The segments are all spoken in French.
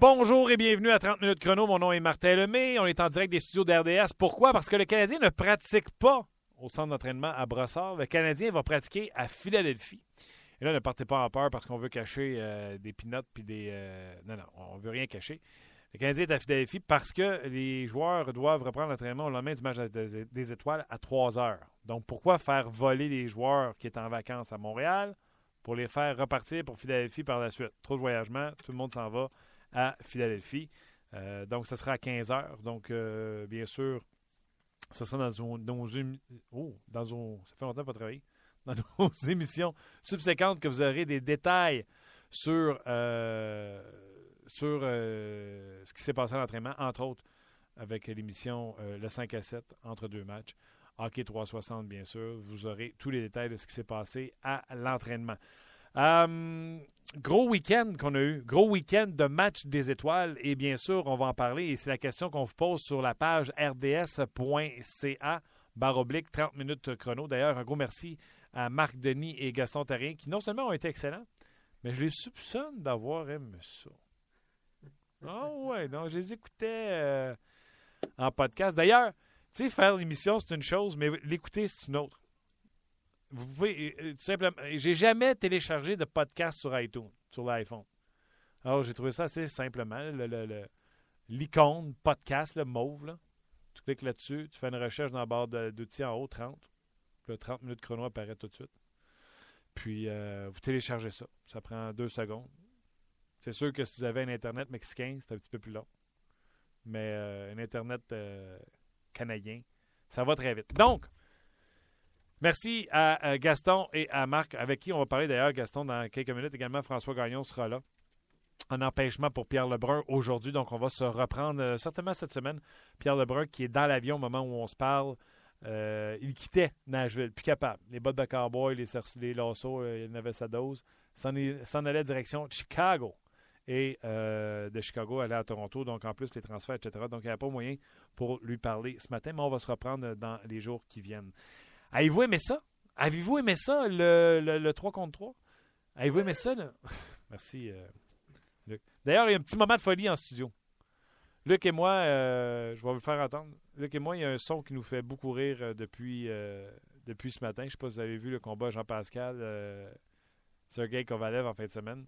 Bonjour et bienvenue à 30 minutes chrono. Mon nom est Martin Lemay. On est en direct des studios d'RDS. Pourquoi? Parce que le Canadien ne pratique pas au centre d'entraînement à Brossard. Le Canadien va pratiquer à Philadelphie. Et là, ne partez pas en peur parce qu'on veut cacher euh, des pinottes puis des. euh, non, non, on veut rien cacher. Le Canadien est à Philadelphie parce que les joueurs doivent reprendre l'entraînement au lendemain du match des étoiles à 3 heures. Donc, pourquoi faire voler les joueurs qui étaient en vacances à Montréal pour les faire repartir pour Philadelphie par la suite? Trop de voyagement, tout le monde s'en va à Philadelphie. Euh, donc, ce sera à 15 heures. Donc, euh, bien sûr, ce sera dans nos, nos oh, dans nos- ça fait longtemps pas. Dans nos émissions subséquentes que vous aurez des détails sur, euh, sur ce qui s'est passé à l'entraînement, entre autres avec l'émission Le 5 à 7 entre deux matchs. Hockey 360, bien sûr. Vous aurez tous les détails de ce qui s'est passé à l'entraînement. Euh, gros week-end qu'on a eu. Gros week-end de match des étoiles. Et bien sûr, on va en parler. Et c'est la question qu'on vous pose sur la page rds.ca barre oblique 30 minutes chrono. D'ailleurs, un gros merci à Marc Denis et Gaston Tarien qui non seulement ont été excellents, mais je les soupçonne d'avoir aimé ça. Ah ouais, donc je les écoutais euh, en podcast. D'ailleurs, tu sais, faire l'émission, c'est une chose, mais l'écouter, c'est une autre. Vous pouvez euh, tout simplement. J'ai jamais téléchargé de podcast sur iTunes, sur l'iPhone. Alors, j'ai trouvé ça assez simplement. le- le- le- L'icône podcast, le mauve, là. Tu cliques là-dessus, tu fais une recherche dans la barre d'outils en haut, 30. Puis le 30 minutes chrono apparaît tout de suite. Puis, euh, vous téléchargez ça. Ça prend deux secondes. C'est sûr que si vous avez un Internet mexicain, c'est un petit peu plus long. Mais euh, un Internet euh, canadien, ça va très vite. Donc, merci à Gaston et à Marc, avec qui on va parler d'ailleurs, Gaston, dans quelques minutes. Également, François Gagnon sera là. En empêchement pour Pierre Lebrun aujourd'hui. Donc, on va se reprendre euh, certainement cette semaine. Pierre Lebrun qui est dans l'avion au moment où on se parle. Euh, il quittait Nashville, plus capable. Les bottes de cowboy, les, les lassos, euh, il en avait sa dose. S'en allait direction Chicago. Et de Chicago, aller à Toronto. Donc, en plus, les transferts, etc. Donc, il n'y avait pas moyen pour lui parler ce matin, mais on va se reprendre dans les jours qui viennent. Avez-vous aimé ça? Avez-vous aimé ça, le, le, le 3 contre 3? Avez-vous aimé ça? là? Merci, euh, Luc. D'ailleurs, il y a un petit moment de folie en studio. Luc et moi, euh, je vais vous le faire entendre. Luc et moi, il y a un son qui nous fait beaucoup rire euh, depuis, depuis ce matin. Je ne sais pas si vous avez vu le combat Jean-Pascal, Sergei Kovalev en fin de semaine.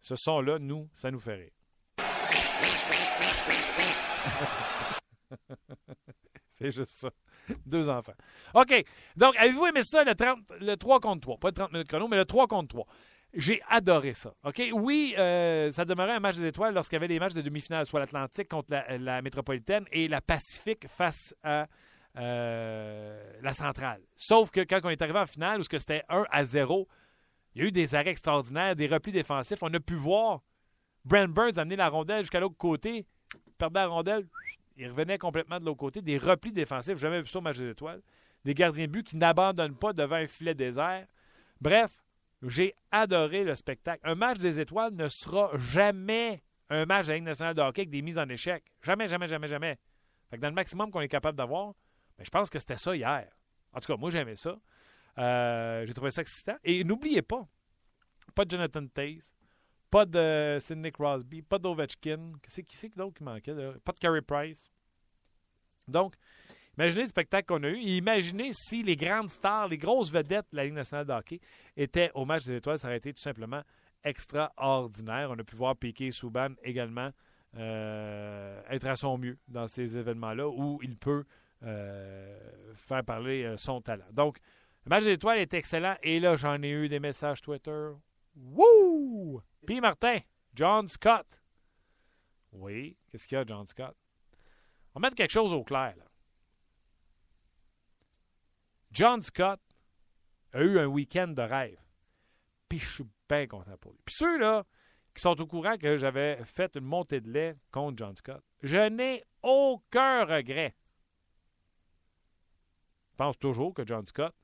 Ce son-là, nous, ça nous fait rire. C'est juste ça. Deux enfants. OK. Donc, avez-vous aimé ça, le, 30, le 3 contre 3? Pas le 30 minutes chrono, mais le 3 contre 3. J'ai adoré ça. OK? Oui, euh, ça demeurait un match des étoiles lorsqu'il y avait des matchs de demi-finale, soit l'Atlantique contre la, métropolitaine et la Pacifique face à euh, la centrale. Sauf que quand on est arrivé en finale, où c'était 1 à 0, il y a eu des arrêts extraordinaires, des replis défensifs. On a pu voir Brent Burns amener la rondelle jusqu'à l'autre côté, perdait la rondelle, il revenait complètement de l'autre côté. Des replis défensifs, jamais vu ça au match des étoiles. Des gardiens de but qui n'abandonnent pas devant un filet désert. Bref, j'ai adoré le spectacle. Un match des étoiles ne sera jamais un match de la Ligue nationale de hockey avec des mises en échec. Jamais, jamais, jamais, jamais. Fait que dans le maximum qu'on est capable d'avoir, ben, je pense que c'était ça hier. En tout cas, moi, j'aimais ça. Euh, j'ai trouvé ça excitant. Et n'oubliez pas, pas de Jonathan Taze, pas de Sidney Crosby, pas d'Ovechkin. Qui c'est qui, c'est d'autre qui manquait? Pas de Carey Price. Donc, imaginez le spectacle qu'on a eu. Imaginez si les grandes stars, les grosses vedettes de la Ligue nationale de hockey étaient au match des étoiles. Ça aurait été tout simplement extraordinaire. On a pu voir Piqué Souban également euh, être à son mieux dans ces événements-là où il peut euh, faire parler euh, son talent. Donc, le match des étoiles est excellent. Et là, j'en ai eu des messages Twitter. Wouh! Puis Martin, John Scott. Oui, qu'est-ce qu'il y a, John Scott? On va mettre quelque chose au clair. Là. John Scott a eu un week-end de rêve. Puis je suis bien content pour lui. Puis ceux-là qui sont au courant que j'avais fait une montée de lait contre John Scott, je n'ai aucun regret. Je pense toujours que John Scott,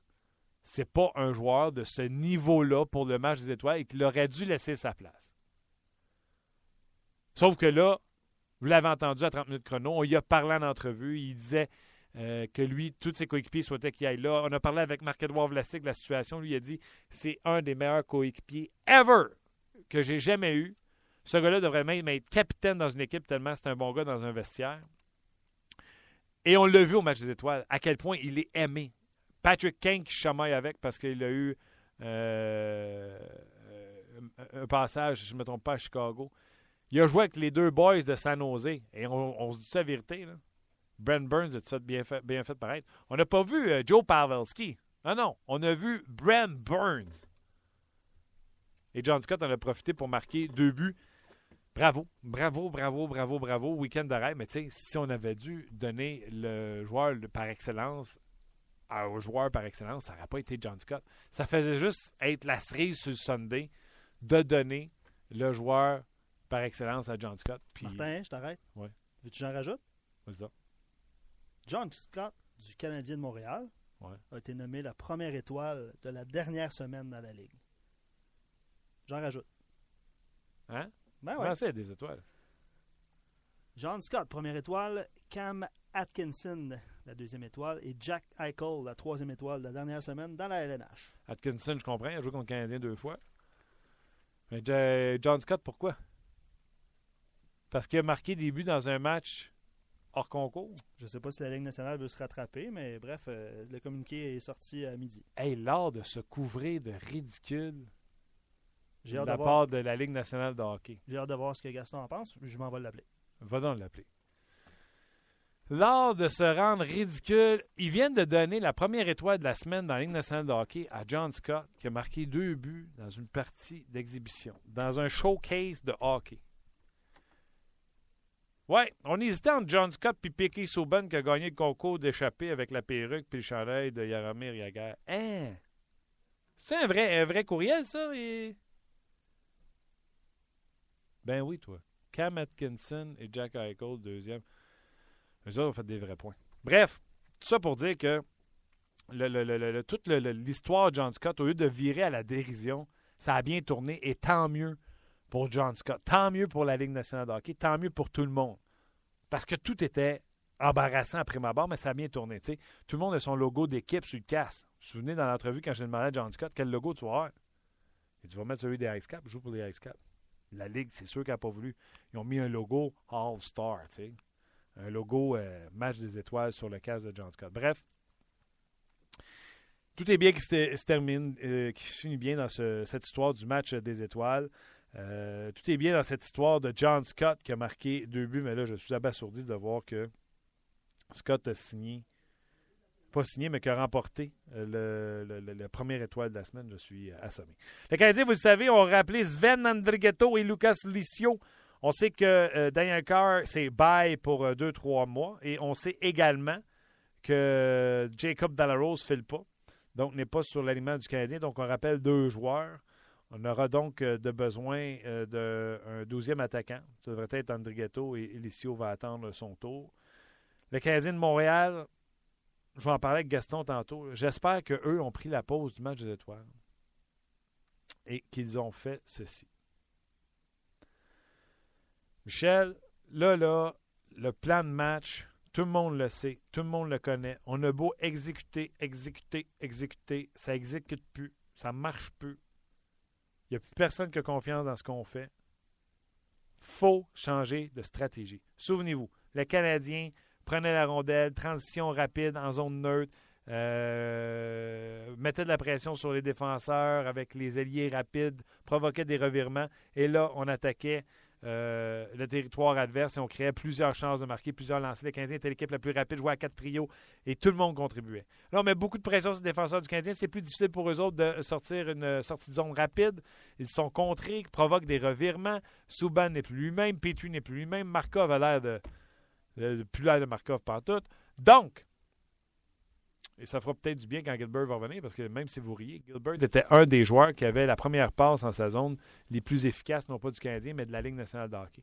c'est pas un joueur de ce niveau-là pour le match des étoiles et qu'il aurait dû laisser sa place. Sauf que là, vous l'avez entendu à 30 minutes chrono, on y a parlé en entrevue, il disait euh, que lui, tous ses coéquipiers souhaitaient qu'il aille là. On a parlé avec Marc-Edouard Vlasic de la situation. Lui il a dit c'est un des meilleurs coéquipiers ever que j'ai jamais eu. Ce gars-là devrait même être capitaine dans une équipe tellement c'est un bon gars dans un vestiaire. Et on l'a vu au match des étoiles, à quel point il est aimé. Patrick Kane qui chamaille avec parce qu'il a eu euh, un passage, je ne me trompe pas, à Chicago. Il a joué avec les deux boys de San Jose. Et on, se dit la vérité. Là. Brent Burns a bien fait, bien fait paraître. On n'a pas vu euh, Joe Pavelski. Non, non. On a vu Brent Burns. Et John Scott en a profité pour marquer deux buts. Bravo, bravo, bravo, bravo, bravo. Week-end d'arrêt. Mais tu sais, si on avait dû donner le joueur par excellence au joueur par excellence, ça n'aurait pas été John Scott. Ça faisait juste être la cerise sur le Sunday de donner le joueur par excellence à John Scott. Martin, je t'arrête. Oui. Veux-tu que j'en rajoute? vas ça. John Scott du Canadien de Montréal a été nommé la première étoile de la dernière semaine dans la Ligue. J'en rajoute. Hein? Ben ouais. c'est des étoiles? John Scott, première étoile. Cam Atkinson, la deuxième étoile. Et Jack Eichel, la troisième étoile de la dernière semaine dans la LNH. Atkinson, je comprends. Il a joué contre le Canadien deux fois. Mais John Scott, pourquoi? Parce qu'il a marqué des buts dans un match hors concours. Je ne sais pas si la Ligue nationale veut se rattraper, mais bref, euh, le communiqué est sorti à midi. Hey, l'art de se couvrir de ridicule de la part de la Ligue nationale de hockey. J'ai hâte de voir ce que Gaston en pense. Je m'en vais l'appeler. Va donc l'appeler. L'art de se rendre ridicule. Ils viennent de donner la première étoile de la semaine dans la Ligue nationale de hockey à John Scott, qui a marqué deux buts dans une partie d'exhibition, dans un showcase de hockey. Ouais, on hésitait entre John Scott et Piquet Souban qui a gagné le concours d'échappée avec la perruque puis le chandail de Yaromir Yaguer. Hein? C'est un vrai, un vrai courriel, ça? Ben oui, toi. Cam Atkinson et Jack Eichel, deuxième. Eux autres ont fait des vrais points. Bref, tout ça pour dire que toute l'histoire de John Scott, au lieu de virer à la dérision, ça a bien tourné et tant mieux pour John Scott, tant mieux pour la Ligue nationale de hockey, tant mieux pour tout le monde. Parce que tout était embarrassant après ma barre, mais ça a bien tourné. Tout le monde a son logo d'équipe sur le casque. Vous vous souvenez dans l'entrevue quand j'ai demandé à John Scott quel logo tu vas avoir? Et tu vas mettre celui des Ice Cap, je joue pour les Ice. La Ligue, c'est sûr qu'elle n'a pas voulu. Ils ont mis un logo All-Star, un logo euh, match des étoiles sur le casque de John Scott. Bref, tout est bien qui se, termine, euh, qui se finit bien dans cette histoire du match des étoiles. Euh, tout est bien dans cette histoire de John Scott qui a marqué deux buts, mais là, je suis abasourdi de voir que Scott a signé, pas signé, mais qui a remporté euh, le, le, première étoile de la semaine. Je suis assommé. Les Canadiens, vous le savez, ont rappelé Sven Andrighetto et Lucas Licio. On sait que euh, Daniel Carr, c'est bye pour deux, trois mois. Et on sait également que Jacob Dallarose ne file pas. Donc, n'est pas sur l'aliment du Canadien. Donc, on rappelle deux joueurs. On aura donc euh, de besoin euh, d'un douzième attaquant. Ça devrait être Andrighetto et Elicio va attendre son tour. Le Canadien de Montréal, je vais en parler avec Gaston tantôt. J'espère qu'eux ont pris la pause du match des étoiles et qu'ils ont fait ceci. Michel, là, là, le plan de match, tout le monde le sait, tout le monde le connaît. On a beau exécuter, exécuter, exécuter, ça exécute plus, ça marche plus. Il n'y a plus personne qui a confiance dans ce qu'on fait. faut changer de stratégie. Souvenez-vous, le Canadien prenait la rondelle, transition rapide en zone neutre, euh, mettait de la pression sur les défenseurs avec les ailiers rapides, provoquait des revirements. Et là, on attaquait euh, le territoire adverse et on créait plusieurs chances de marquer, plusieurs lancers. Les Canadiens étaient l'équipe la plus rapide, jouait à quatre trios et tout le monde contribuait. Là, on met beaucoup de pression sur les défenseurs du Canadien. C'est plus difficile pour eux autres de sortir une sortie de zone rapide. Ils sont contrés, provoquent des revirements. Souban n'est plus lui-même, Petrie n'est plus lui-même. Markov a l'air de, de, plus l'air de Markov tout. Donc, et ça fera peut-être du bien quand Gilbert va revenir, parce que même si vous riez, Gilbert était un des joueurs qui avait la première passe en sa zone les plus efficaces, non pas du Canadien, mais de la Ligue nationale de hockey.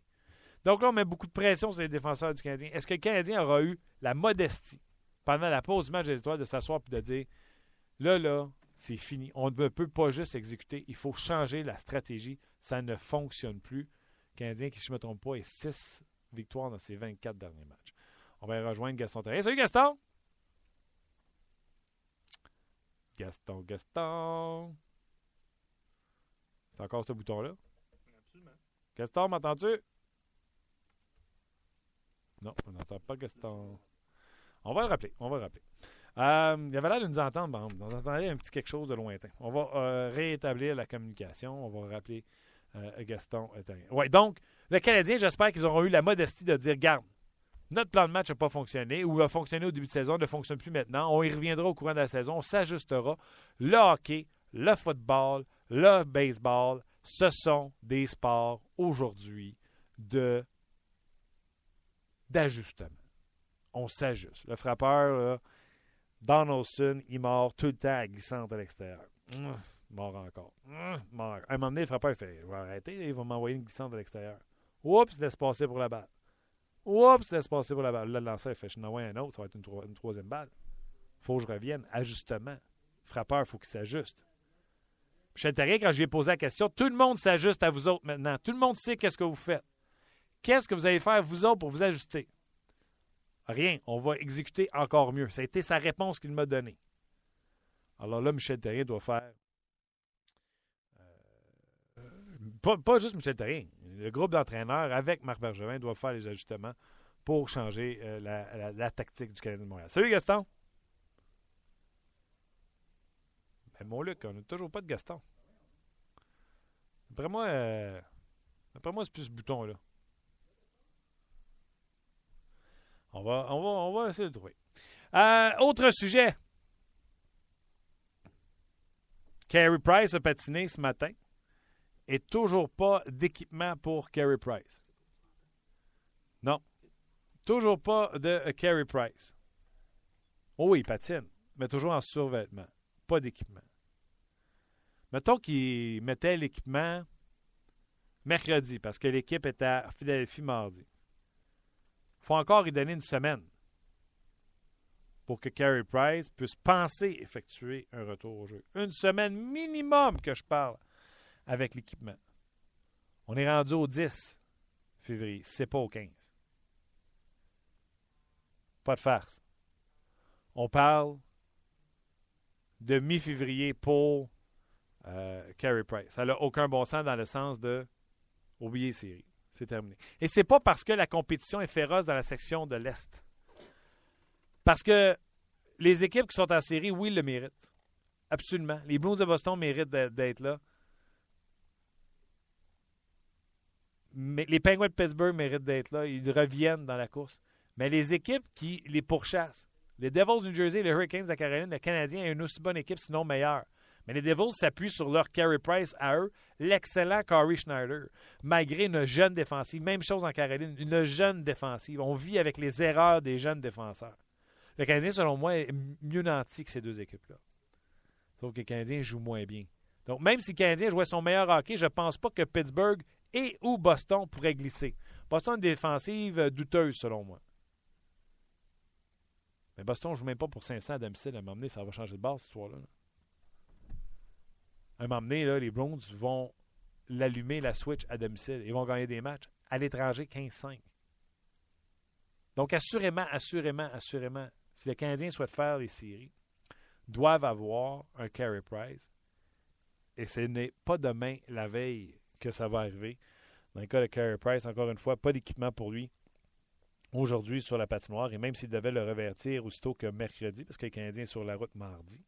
Donc là, on met beaucoup de pression sur les défenseurs du Canadien. Est-ce que le Canadien aura eu la modestie, pendant la pause du match des étoiles, de s'asseoir et de dire là, là, c'est fini. On ne peut pas juste exécuter. Il faut changer la stratégie. Ça ne fonctionne plus. Canadien, qui, si je ne me trompe pas, est 6 victoires dans ses 24 derniers matchs. On va rejoindre Gaston Terrien. Salut Gaston! Gaston, Gaston. C'est encore ce bouton-là? Absolument. Gaston, m'entends-tu? Non, on n'entend pas Gaston. On va le rappeler. On va le rappeler. Euh, il avait l'air de nous entendre. Bon, on entendait un petit quelque chose de lointain. On va euh, réétablir la communication. On va rappeler euh, Gaston. Oui, donc, le Canadien, j'espère qu'ils auront eu la modestie de dire Garde, notre plan de match n'a pas fonctionné ou a fonctionné au début de saison, ne fonctionne plus maintenant. On y reviendra au courant de la saison. On s'ajustera. Le hockey, le football, le baseball, ce sont des sports aujourd'hui de d'ajustement. On s'ajuste. Le frappeur, Donaldson, il mord tout le temps à glissante à l'extérieur. Mmh, mort encore. Mort. À un moment donné, le frappeur fait Je vais arrêter, il va m'envoyer une glissante à l'extérieur. Oups, laisse passer pour la balle. Oups, laisse passer pour la balle. Là, le lanceur fait un autre, ça va être une, troisième balle. faut que je revienne. Ajustement. Frappeur, faut qu'il s'ajuste. Michel Terrien, quand je lui ai posé la question, tout le monde s'ajuste à vous autres maintenant. Tout le monde sait qu'est-ce que vous faites. Qu'est-ce que vous allez faire, vous autres, pour vous ajuster? Rien. On va exécuter encore mieux. Ça a été sa réponse qu'il m'a donnée. Alors là, Michel Terrien doit faire. Euh, pas, juste Michel Terrien. Le groupe d'entraîneurs avec Marc Bergevin doit faire les ajustements pour changer euh, la, tactique du Canadien de Montréal. Salut Gaston! Ben, mon Luc, on n'a toujours pas de Gaston. D'après moi, euh, moi c'est plus ce bouton-là. On va, on va, on va essayer de trouver. Euh, autre sujet. Carey Price a patiné ce matin et toujours pas d'équipement pour Carey Price. Non. Toujours pas de Carey Price. Oh oui, il patine, mais toujours en survêtement. Pas d'équipement. Mettons qu'il mettait l'équipement mercredi parce que l'équipe était à Philadelphie mardi faut encore y donner une semaine pour que Carey Price puisse penser effectuer un retour au jeu. Une semaine minimum que je parle avec l'équipement. On est rendu au 10 février, c'est pas au 15. Pas de farce. On parle de mi-février pour euh, Carey Price. Ça n'a aucun bon sens dans le sens de oublier série. C'est terminé. Et c'est pas parce que la compétition est féroce dans la section de l'Est. Parce que les équipes qui sont en série, oui, le méritent. Absolument. Les Blues de Boston méritent d'être là. Les Penguins de Pittsburgh méritent d'être là. Ils reviennent dans la course. Mais les équipes qui les pourchassent, les Devils du New Jersey, les Hurricanes de Caroline, le Canadien a une aussi bonne équipe, sinon meilleure. Mais les Devils s'appuient sur leur carry price à eux, l'excellent Corey Schneider, malgré une jeune défensive. Même chose en Caroline, une jeune défensive. On vit avec les erreurs des jeunes défenseurs. Le Canadien, selon moi, est mieux nanti que ces deux équipes-là. Sauf que le Canadien joue moins bien. Donc, même si le Canadien jouait son meilleur hockey, je ne pense pas que Pittsburgh et ou Boston pourraient glisser. Boston, une défensive douteuse, selon moi. Mais Boston ne joue même pas pour 500 à domicile. À un moment donné, ça va changer de base, cette histoire-là. là un moment donné, les Browns vont l'allumer, la switch à domicile. Ils vont gagner des matchs. À l'étranger, 15-5. Donc, assurément, assurément, assurément, si les Canadiens souhaitent faire les séries, doivent avoir un carry prize. Et ce n'est pas demain, la veille, que ça va arriver. Dans le cas de Carey Price, encore une fois, pas d'équipement pour lui aujourd'hui sur la patinoire. Et même s'il devait le revertir aussitôt que mercredi, parce que les Canadiens sont sur la route mardi,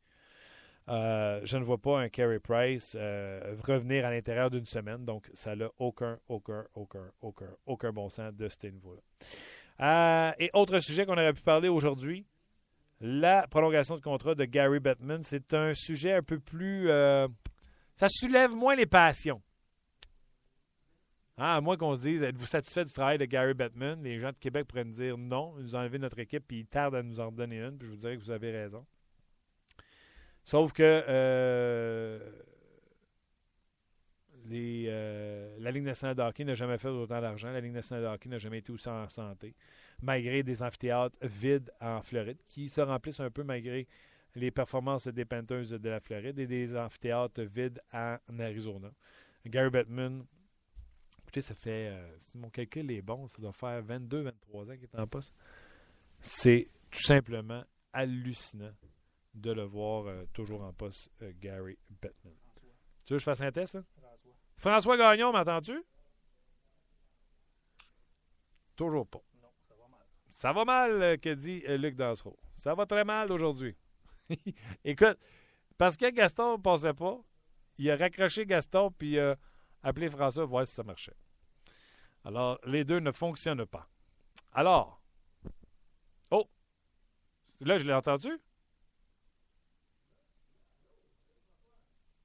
euh, je ne vois pas un Carey Price euh, revenir à l'intérieur d'une semaine. Donc, ça n'a aucun, aucun, aucun, aucun, aucun bon sens de ce niveau-là. Euh, et autre sujet qu'on aurait pu parler aujourd'hui, la prolongation de contrat de Gary Bettman. C'est un sujet un peu plus... ça soulève moins les passions. Ah, à moins qu'on se dise, êtes-vous satisfait du travail de Gary Bettman? Les gens de Québec pourraient nous dire non, ils nous ont enlevé notre équipe, puis ils tardent à nous en donner une, puis je vous dirais que vous avez raison. Sauf que euh, euh, la Ligue nationale de hockey n'a jamais fait autant d'argent. La Ligue nationale de hockey n'a jamais été aussi en santé, malgré des amphithéâtres vides en Floride, qui se remplissent un peu malgré les performances des Panthers de la Floride et des amphithéâtres vides en Arizona. Gary Bettman, écoutez, ça fait, euh, si mon calcul est bon, ça doit faire 22-23 ans qu'il est en poste. C'est tout simplement hallucinant de le voir euh, toujours en poste, euh, Gary Bettman. Tu veux que je fasse un test? Hein? François. François Gagnon, m'entends-tu? Toujours pas. Non, ça va mal. Ça va mal, que dit Luc Dansereau. Ça va très mal aujourd'hui. Écoute, parce que Gaston ne passait pas, il a raccroché Gaston puis il a appelé François pour voir si ça marchait. Alors, les deux ne fonctionnent pas. Alors, oh, là, je l'ai entendu?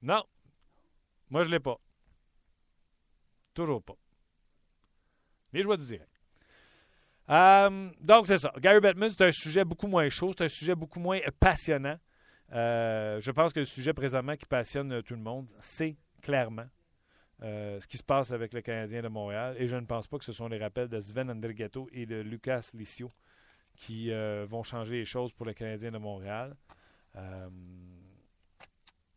Non, moi, je ne l'ai pas. Toujours pas. Les joies du direct. Euh, donc, c'est ça. Gary Bettman, c'est un sujet beaucoup moins chaud, c'est un sujet beaucoup moins passionnant. Euh, je pense que le sujet présentement qui passionne tout le monde, c'est clairement euh, ce qui se passe avec le Canadien de Montréal. Et je ne pense pas que ce sont les rappels de Sven Andrighetto et de Lucas Licio qui vont changer les choses pour le Canadien de Montréal.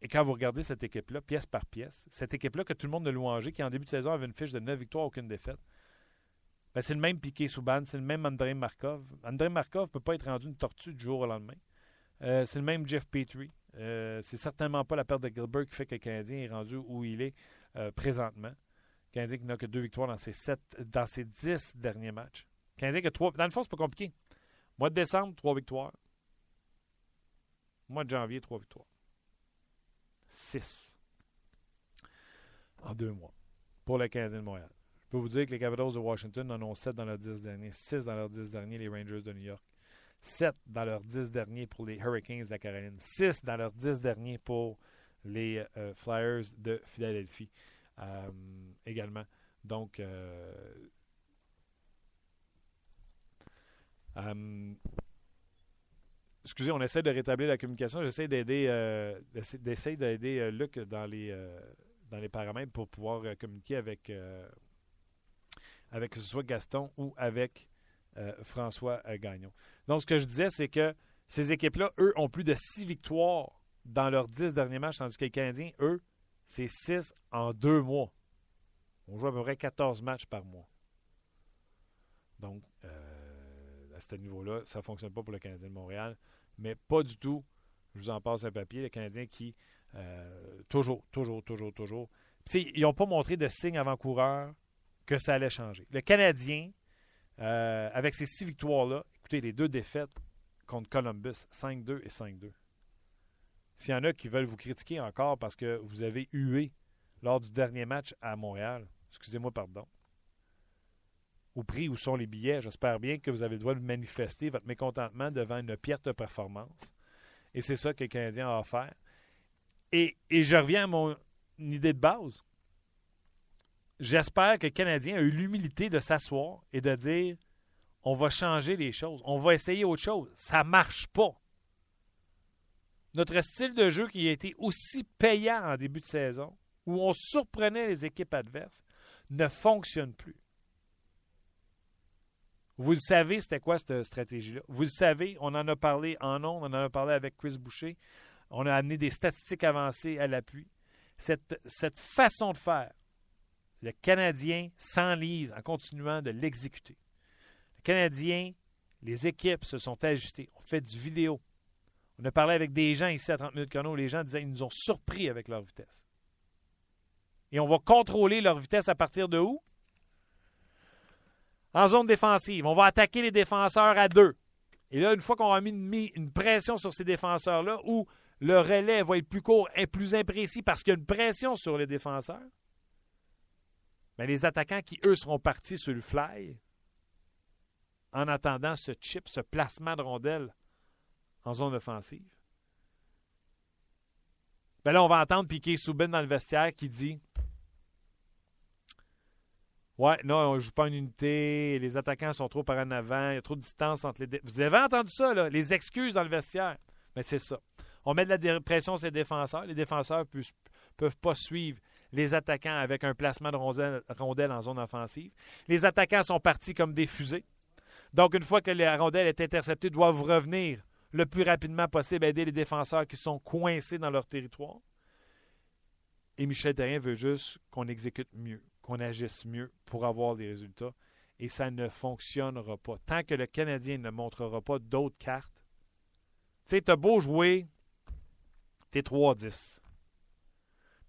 et quand vous regardez cette équipe-là, pièce par pièce, cette équipe-là que tout le monde a louangé, qui en début de saison avait une fiche de 9 victoires, aucune défaite, ben, c'est le même Piqué Souban, c'est le même André Markov. André Markov ne peut pas être rendu une tortue du jour au lendemain. Euh, c'est le même Jeff Petrie. Euh, c'est certainement pas la perte de Gilbert qui fait que le Canadien est rendu où il est euh, présentement. Le qui n'a que deux victoires dans ses, sept, dix derniers matchs. Le Canadien qui a trois. Dans le fond, c'est pas compliqué. Mois de décembre, trois victoires. Mois de janvier, trois victoires. Six. En deux mois. Pour le Canadien de Montréal. Je peux vous dire que les Capitals de Washington en ont 7 dans leurs 10 derniers, 6 dans leurs 10 derniers, les Rangers de New York, 7 dans leurs 10 derniers pour les Hurricanes de la Caroline, 6 dans leurs 10 derniers pour les euh, Flyers de Philadelphie euh, également. Donc, euh, excusez, on essaie de rétablir la communication. J'essaie d'aider d'aider Luc dans les, dans les paramètres pour pouvoir communiquer avec avec que ce soit Gaston ou avec François Gagnon. Donc, ce que je disais, c'est que ces équipes-là, eux, ont plus de six victoires dans leurs dix derniers matchs, tandis que les Canadiens, eux, c'est six en deux mois. On joue à peu près 14 matchs par mois. Donc, euh, à ce niveau-là, ça ne fonctionne pas pour le Canadien de Montréal, mais pas du tout. Je vous en passe un papier. Le Canadien qui, toujours, toujours, toujours, toujours. ils n'ont pas montré de signe avant-coureur que ça allait changer. Le Canadien, euh, avec ces six victoires-là, écoutez, les deux défaites contre Columbus, 5-2 et 5-2. S'il y en a qui veulent vous critiquer encore parce que vous avez hué lors du dernier match à Montréal, excusez-moi, pardon. Au prix où sont les billets, j'espère bien que vous avez le droit de manifester votre mécontentement devant une piètre de performance. Et c'est ça que le Canadien a offert. Et, et je reviens à mon idée de base j'espère que le Canadien a eu l'humilité de s'asseoir et de dire on va changer les choses, on va essayer autre chose. Ça ne marche pas. Notre style de jeu qui a été aussi payant en début de saison, où on surprenait les équipes adverses, ne fonctionne plus. Vous le savez, c'était quoi cette stratégie-là? Vous le savez, on en a parlé en ondes, on en a parlé avec Chris Boucher. On a amené des statistiques avancées à l'appui. Cette, cette façon de faire, le Canadien s'enlise en continuant de l'exécuter. Le Canadien, les équipes se sont ajustées. On fait du vidéo. On a parlé avec des gens ici à 30 minutes chrono. Les gens disaient qu'ils nous ont surpris avec leur vitesse. Et on va contrôler leur vitesse à partir de où? En zone défensive. On va attaquer les défenseurs à deux. Et là, une fois qu'on a mis une, pression sur ces défenseurs-là, où le relais va être plus court et plus imprécis parce qu'il y a une pression sur les défenseurs, mais les attaquants qui, eux, seront partis sur le fly, en attendant ce chip, ce placement de rondelle en zone offensive. Ben là, on va entendre Piqué Soubin dans le vestiaire qui dit Ouais, non, on ne joue pas en unité, les attaquants sont trop par en avant, il y a trop de distance entre les. Vous avez entendu ça, là, les excuses dans le vestiaire. Mais c'est ça. On met de la pression sur les défenseurs. Les défenseurs ne peuvent, pas suivre les attaquants avec un placement de rondelle, en zone offensive. Les attaquants sont partis comme des fusées. Donc, une fois que la rondelle est interceptée, doivent revenir le plus rapidement possible, aider les défenseurs qui sont coincés dans leur territoire. Et Michel Terrien veut juste qu'on exécute mieux, qu'on agisse mieux pour avoir des résultats. Et ça ne fonctionnera pas. Tant que le Canadien ne montrera pas d'autres cartes, tu sais, t'as beau jouer, t'es 3-10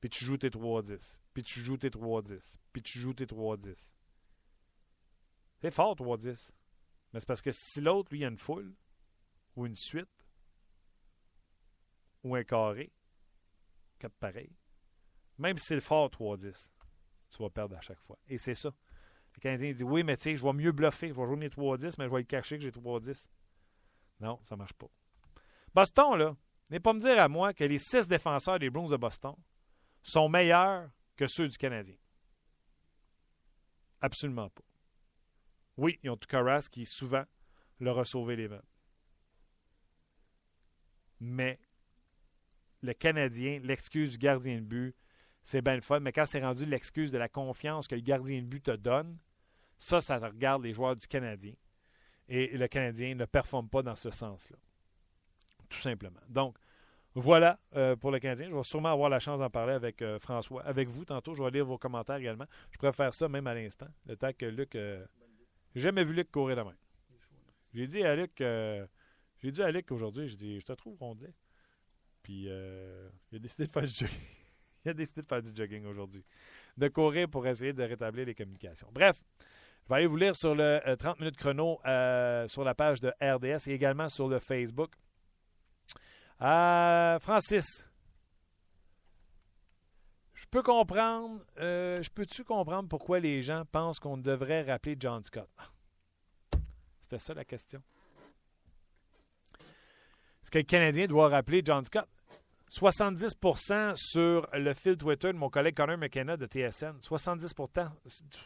puis tu joues tes 3-10, puis tu joues tes 3-10, puis tu joues tes 3-10. C'est fort, 3-10. Mais c'est parce que si l'autre, lui, a une foule, ou une suite, ou un carré, quatre pareil, même si c'est le fort 3-10, tu vas perdre à chaque fois. Et c'est ça. Le Canadien dit Oui, mais tu sais, je vais mieux bluffer. Je vais jouer mes 3-10, mais je vais le cacher que j'ai 3-10. Non, ça marche pas. Boston, là, n'est pas me dire à moi que les six défenseurs des Bruins de Boston sont meilleurs que ceux du Canadien. Absolument pas. Oui, ils ont Tukaras qui souvent leur a sauvé les mains. Mais le Canadien, l'excuse du gardien de but, c'est bien le fun, mais quand c'est rendu l'excuse de la confiance que le gardien de but te donne, ça, ça regarde les joueurs du Canadien. Et le Canadien ne performe pas dans ce sens-là. Tout simplement. Donc, voilà euh, pour le Canadien. Je vais sûrement avoir la chance d'en parler avec euh, François, avec vous tantôt. Je vais lire vos commentaires également. Je pourrais faire ça même à l'instant, le temps que Luc. Euh, j'ai jamais vu Luc courir la main. J'ai dit à Luc, j'ai dit à Luc aujourd'hui, je dis, je te trouve rondelet. Puis il a décidé de faire du jogging. il a décidé de faire du jogging aujourd'hui. De courir pour essayer de rétablir les communications. Bref, je vais aller vous lire sur le 30 minutes chrono sur la page de RDS et également sur le Facebook. Euh, Francis, je peux comprendre, euh, je peux-tu comprendre pourquoi les gens pensent qu'on devrait rappeler John Scott? C'était ça la question. Que le Canadien doit rappeler John Scott? 70% sur le fil Twitter de mon collègue Connor McKenna de TSN, 70,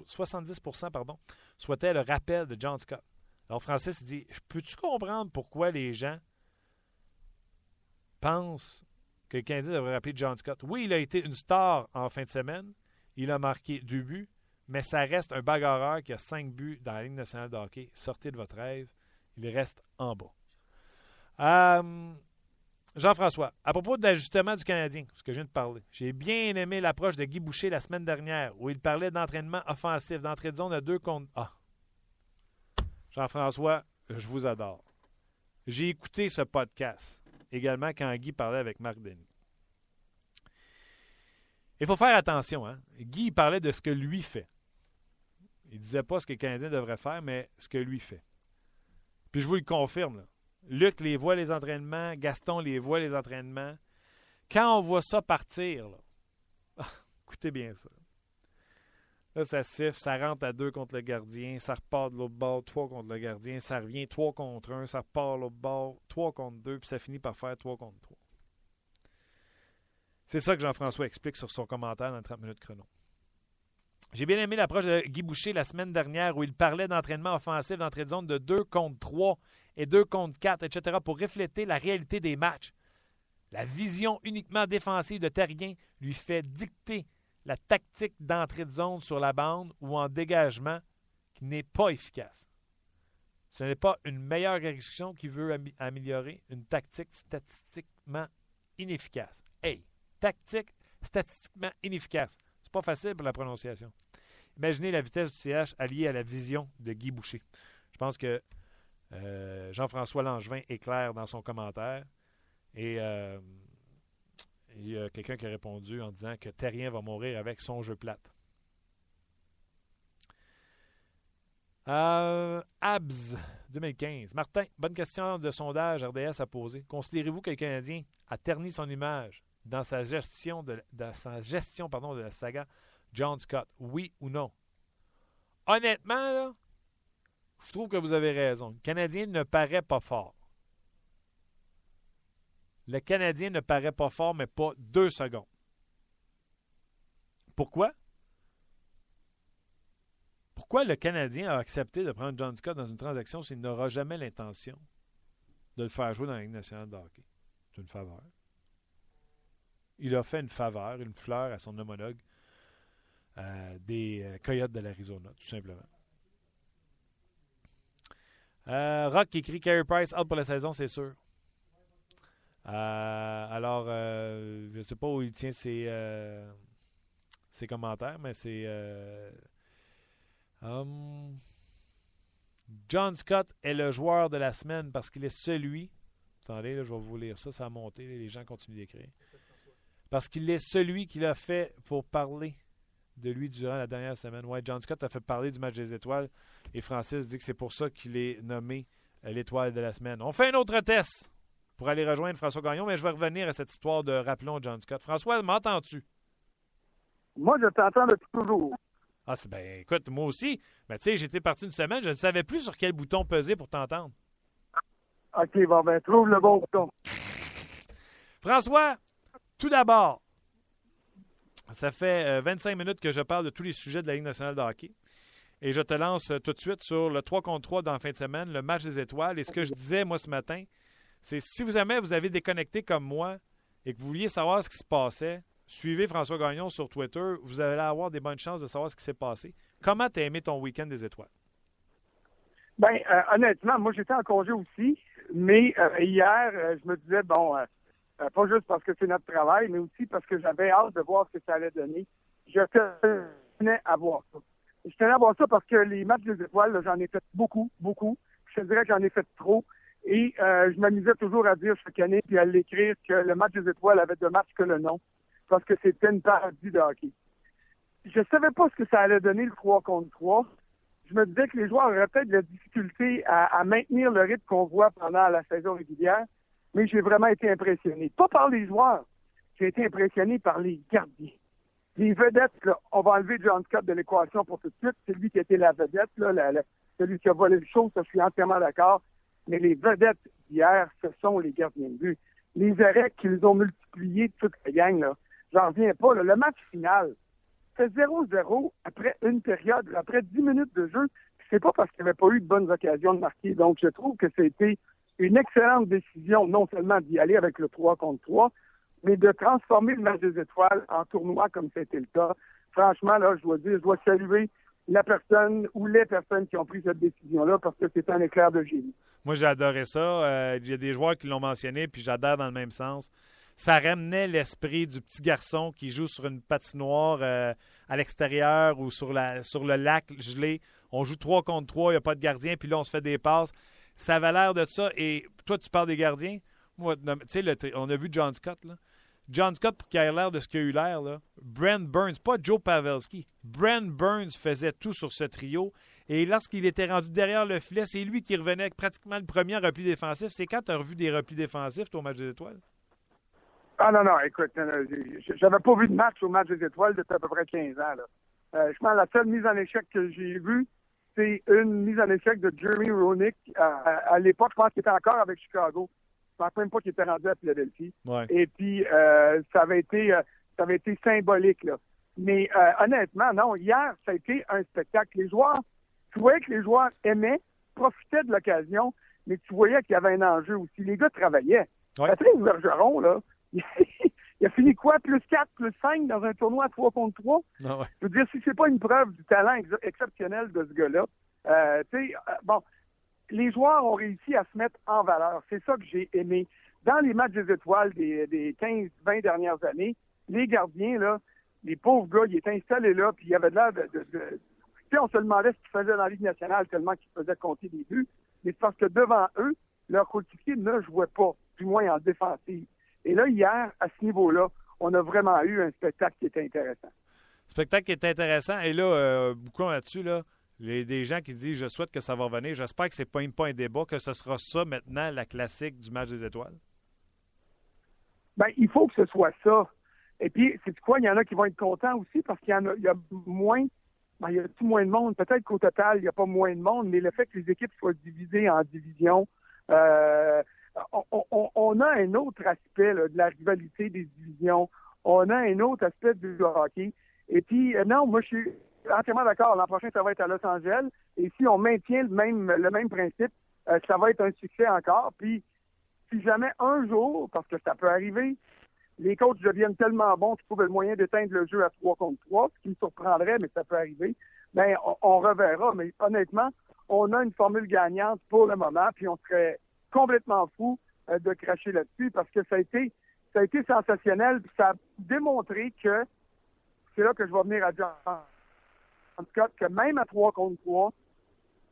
70 pardon, souhaitaient le rappel de John Scott. Alors Francis dit Peux-tu comprendre pourquoi les gens pense que le Canadien devrait rappeler John Scott? Oui, il a été une star en fin de semaine. Il a marqué deux buts, mais ça reste un bagarreur qui a cinq buts dans la Ligue nationale de hockey. Sortez de votre rêve. Il reste en bas. Euh, Jean-François, à propos de l'ajustement du Canadien, ce que je viens de parler, j'ai bien aimé l'approche de Guy Boucher la semaine dernière où il parlait d'entraînement offensif, d'entrée de zone à deux contre. Jean-François, je vous adore. J'ai écouté ce podcast également quand Guy parlait avec Marc Denis. Il faut faire attention. Hein? Guy parlait de ce que lui fait. Il ne disait pas ce que le Canadien devrait faire, mais ce que lui fait. Puis je vous le confirme. Luc les voit les entraînements, Gaston les voit les entraînements. Quand on voit ça partir, écoutez bien ça. Là, ça siffle, ça rentre à deux contre le gardien, ça repart de l'autre bord, trois contre le gardien, ça revient trois contre un, ça repart de l'autre bord, trois contre deux, puis ça finit par faire trois contre trois. C'est ça que Jean-François explique sur son commentaire dans 30 minutes chrono. J'ai bien aimé l'approche de Guy Boucher la semaine dernière où il parlait d'entraînement offensif d'entrée de zone de 2 contre 3 et 2 contre 4, etc., pour refléter la réalité des matchs. La vision uniquement défensive de Terrien lui fait dicter la tactique d'entrée de zone sur la bande ou en dégagement qui n'est pas efficace. Ce n'est pas une meilleure exécution qui veut améliorer une tactique statistiquement inefficace. Hey, tactique statistiquement inefficace. C'est pas facile pour la prononciation. Imaginez la vitesse du CH alliée à la vision de Guy Boucher. Je pense que euh, Jean-François Langevin est clair dans son commentaire. Et euh, il y a quelqu'un qui a répondu en disant que Terrien va mourir avec son jeu plate. Euh, Abs 2015. Martin, bonne question de sondage RDS à poser. Considérez-vous que le Canadien a terni son image? Dans sa gestion de, sa gestion, de la saga John Scott? Oui ou non? Honnêtement, je trouve que vous avez raison. Le Canadien ne paraît pas fort. Le Canadien ne paraît pas fort, mais pas deux secondes. Pourquoi? Pourquoi le Canadien a accepté de prendre John Scott dans une transaction s'il n'aura jamais l'intention de le faire jouer dans la Ligue nationale de hockey? C'est une faveur. Il a fait une faveur, une fleur à son homologue euh, des euh, Coyotes de l'Arizona, tout simplement. Euh, Rock écrit Carey Price out pour la saison, c'est sûr. Alors, je ne sais pas où il tient ses, commentaires, mais c'est. Um, John Scott est le joueur de la semaine parce qu'il est celui. Attendez, je vais vous lire ça, ça a monté, les gens continuent d'écrire. Parce qu'il est celui qui l'a fait pour parler de lui durant la dernière semaine. Ouais, John Scott a fait parler du match des étoiles et Francis dit que c'est pour ça qu'il est nommé euh, l'étoile de la semaine. On fait un autre test pour aller rejoindre François Gagnon, mais je vais revenir à cette histoire de rappelons John Scott. François, m'entends-tu? Moi, je t'entends depuis toujours. Ah, c'est ben, écoute, moi aussi. Mais tu sais, j'étais parti une semaine, je ne savais plus sur quel bouton peser pour t'entendre. OK, bon, ben, trouve le bon bouton. François, tout d'abord, ça fait 25 euh, minutes que je parle de tous les sujets de la Ligue nationale de hockey. Et je te lance euh, tout de suite sur le 3 contre 3 dans la fin de semaine, le match des étoiles. Et ce que je disais, moi, ce matin, c'est si vous jamais vous avez déconnecté comme moi et que vous vouliez savoir ce qui se passait, suivez François Gagnon sur Twitter. Vous allez avoir des bonnes chances de savoir ce qui s'est passé. Comment tu as aimé ton week-end des étoiles? Bien, euh, honnêtement, moi, j'étais en congé aussi. Mais hier, je me disais, bon, euh, pas juste parce que c'est notre travail, mais aussi parce que j'avais hâte de voir ce que ça allait donner. Je tenais à voir ça. Je tenais à voir ça parce que les matchs des étoiles, j'en ai fait beaucoup, beaucoup. Je dirais que j'en ai fait trop. Et euh, je m'amusais toujours à dire chaque année puis à l'écrire que le match des étoiles avait de matchs que le nom parce que c'était une parodie de hockey. Je savais pas ce que ça allait donner le 3 contre 3. Je me disais que les joueurs auraient peut-être de la difficulté à maintenir le rythme qu'on voit pendant la saison régulière mais j'ai vraiment été impressionné. Pas par les joueurs, j'ai été impressionné par les gardiens. Les vedettes, on va enlever John Scott de l'équation pour tout de suite. C'est lui qui était la vedette, là, celui qui a volé le show, ça, je suis entièrement d'accord. Mais les vedettes d'hier, ce sont les gardiens de but. Les arrêts qu'ils ont multipliés toute la gang, là, j'en reviens pas. Le match final, c'est 0-0 après une période, après 10 minutes de jeu. C'est pas parce qu'il n'y avait pas eu de bonnes occasions de marquer. Donc, je trouve que c'était une excellente décision, non seulement d'y aller avec le 3 contre 3, mais de transformer le match des étoiles en tournoi comme c'était le cas. Franchement, là, je dois dire, je dois saluer la personne ou les personnes qui ont pris cette décision-là parce que c'est un éclair de génie. Moi, j'ai adoré ça. Euh, il y a des joueurs qui l'ont mentionné, puis j'adore dans le même sens. Ça ramenait l'esprit du petit garçon qui joue sur une patinoire euh, à l'extérieur ou sur, la, sur le lac gelé. On joue 3 contre 3, il n'y a pas de gardien, puis là, on se fait des passes. Ça avait l'air de ça. Et toi, tu parles des gardiens. Moi, tu sais, on a vu John Scott, là. John Scott, pour qu'il ait l'air de ce qu'il a eu l'air, là. Brent Burns, pas Joe Pavelski. Brent Burns faisait tout sur ce trio. Et lorsqu'il était rendu derrière le filet, c'est lui qui revenait avec pratiquement le premier repli défensif. C'est quand tu as revu des replis défensifs, au match des étoiles? Ah non, non, écoute, j'avais pas vu de match au match des étoiles depuis à peu près 15 ans. Là. Euh, je pense que la seule mise en échec que j'ai vue, c'est une mise en échec de Jeremy Roenick. À, l'époque, je pense qu'il était encore avec Chicago. Je pense même pas qu'il était rendu à Philadelphie. Et puis, euh, ça avait été euh, ça avait été symbolique. Là. Mais euh, honnêtement, non, hier, ça a été un spectacle. Les joueurs, tu voyais que les joueurs aimaient, profitaient de l'occasion, mais tu voyais qu'il y avait un enjeu aussi. Les gars travaillaient. Patrick Bergeron, là, il a fini quoi? Plus 4, plus 5 dans un tournoi à 3 contre 3? Ah Je veux dire, si c'est pas une preuve du talent exceptionnel de ce gars-là, euh, tu sais, euh, bon, les joueurs ont réussi à se mettre en valeur. C'est ça que j'ai aimé. Dans les matchs des étoiles des, des 15-20 dernières années, les gardiens, là, les pauvres gars, ils étaient installés là, puis il y avait de l'air de... de, tu sais, on se demandait ce qu'ils faisaient dans la Ligue nationale tellement qu'ils faisaient compter des buts. Mais c'est parce que devant eux, leur coéquipier ne jouait pas, du moins en défensive. Et là, hier, à ce niveau-là, on a vraiment eu un spectacle qui était intéressant. Spectacle qui est intéressant. Et là, euh, beaucoup là-dessus, là, les, des gens qui disent Je souhaite que ça va revenir. J'espère que c'est pas, pas un débat, que ce sera ça maintenant, la classique du match des étoiles. Bien, il faut que ce soit ça. Et puis, c'est quoi? Il y en a qui vont être contents aussi parce qu'il y en a, il y a moins. Ben, il y a tout moins de monde. Peut-être qu'au total, il n'y a pas moins de monde, mais le fait que les équipes soient divisées en divisions, euh, on, a un autre aspect de la rivalité des divisions. On a un autre aspect du hockey. Et puis, euh, non, moi, je suis entièrement d'accord. L'an prochain, ça va être à Los Angeles. Et si on maintient le même, le même principe, euh, ça va être un succès encore. Puis, si jamais un jour, parce que ça peut arriver, les coachs deviennent tellement bons qu'ils trouvent le moyen d'éteindre le jeu à 3 contre 3, ce qui me surprendrait, mais ça peut arriver, ben, on, on reverra. Mais honnêtement, on a une formule gagnante pour le moment, puis on serait complètement fou euh, de cracher là-dessus parce que ça a été ça a été sensationnel. Ça a démontré que c'est là que je vais venir à tout cas que même à 3 contre 3,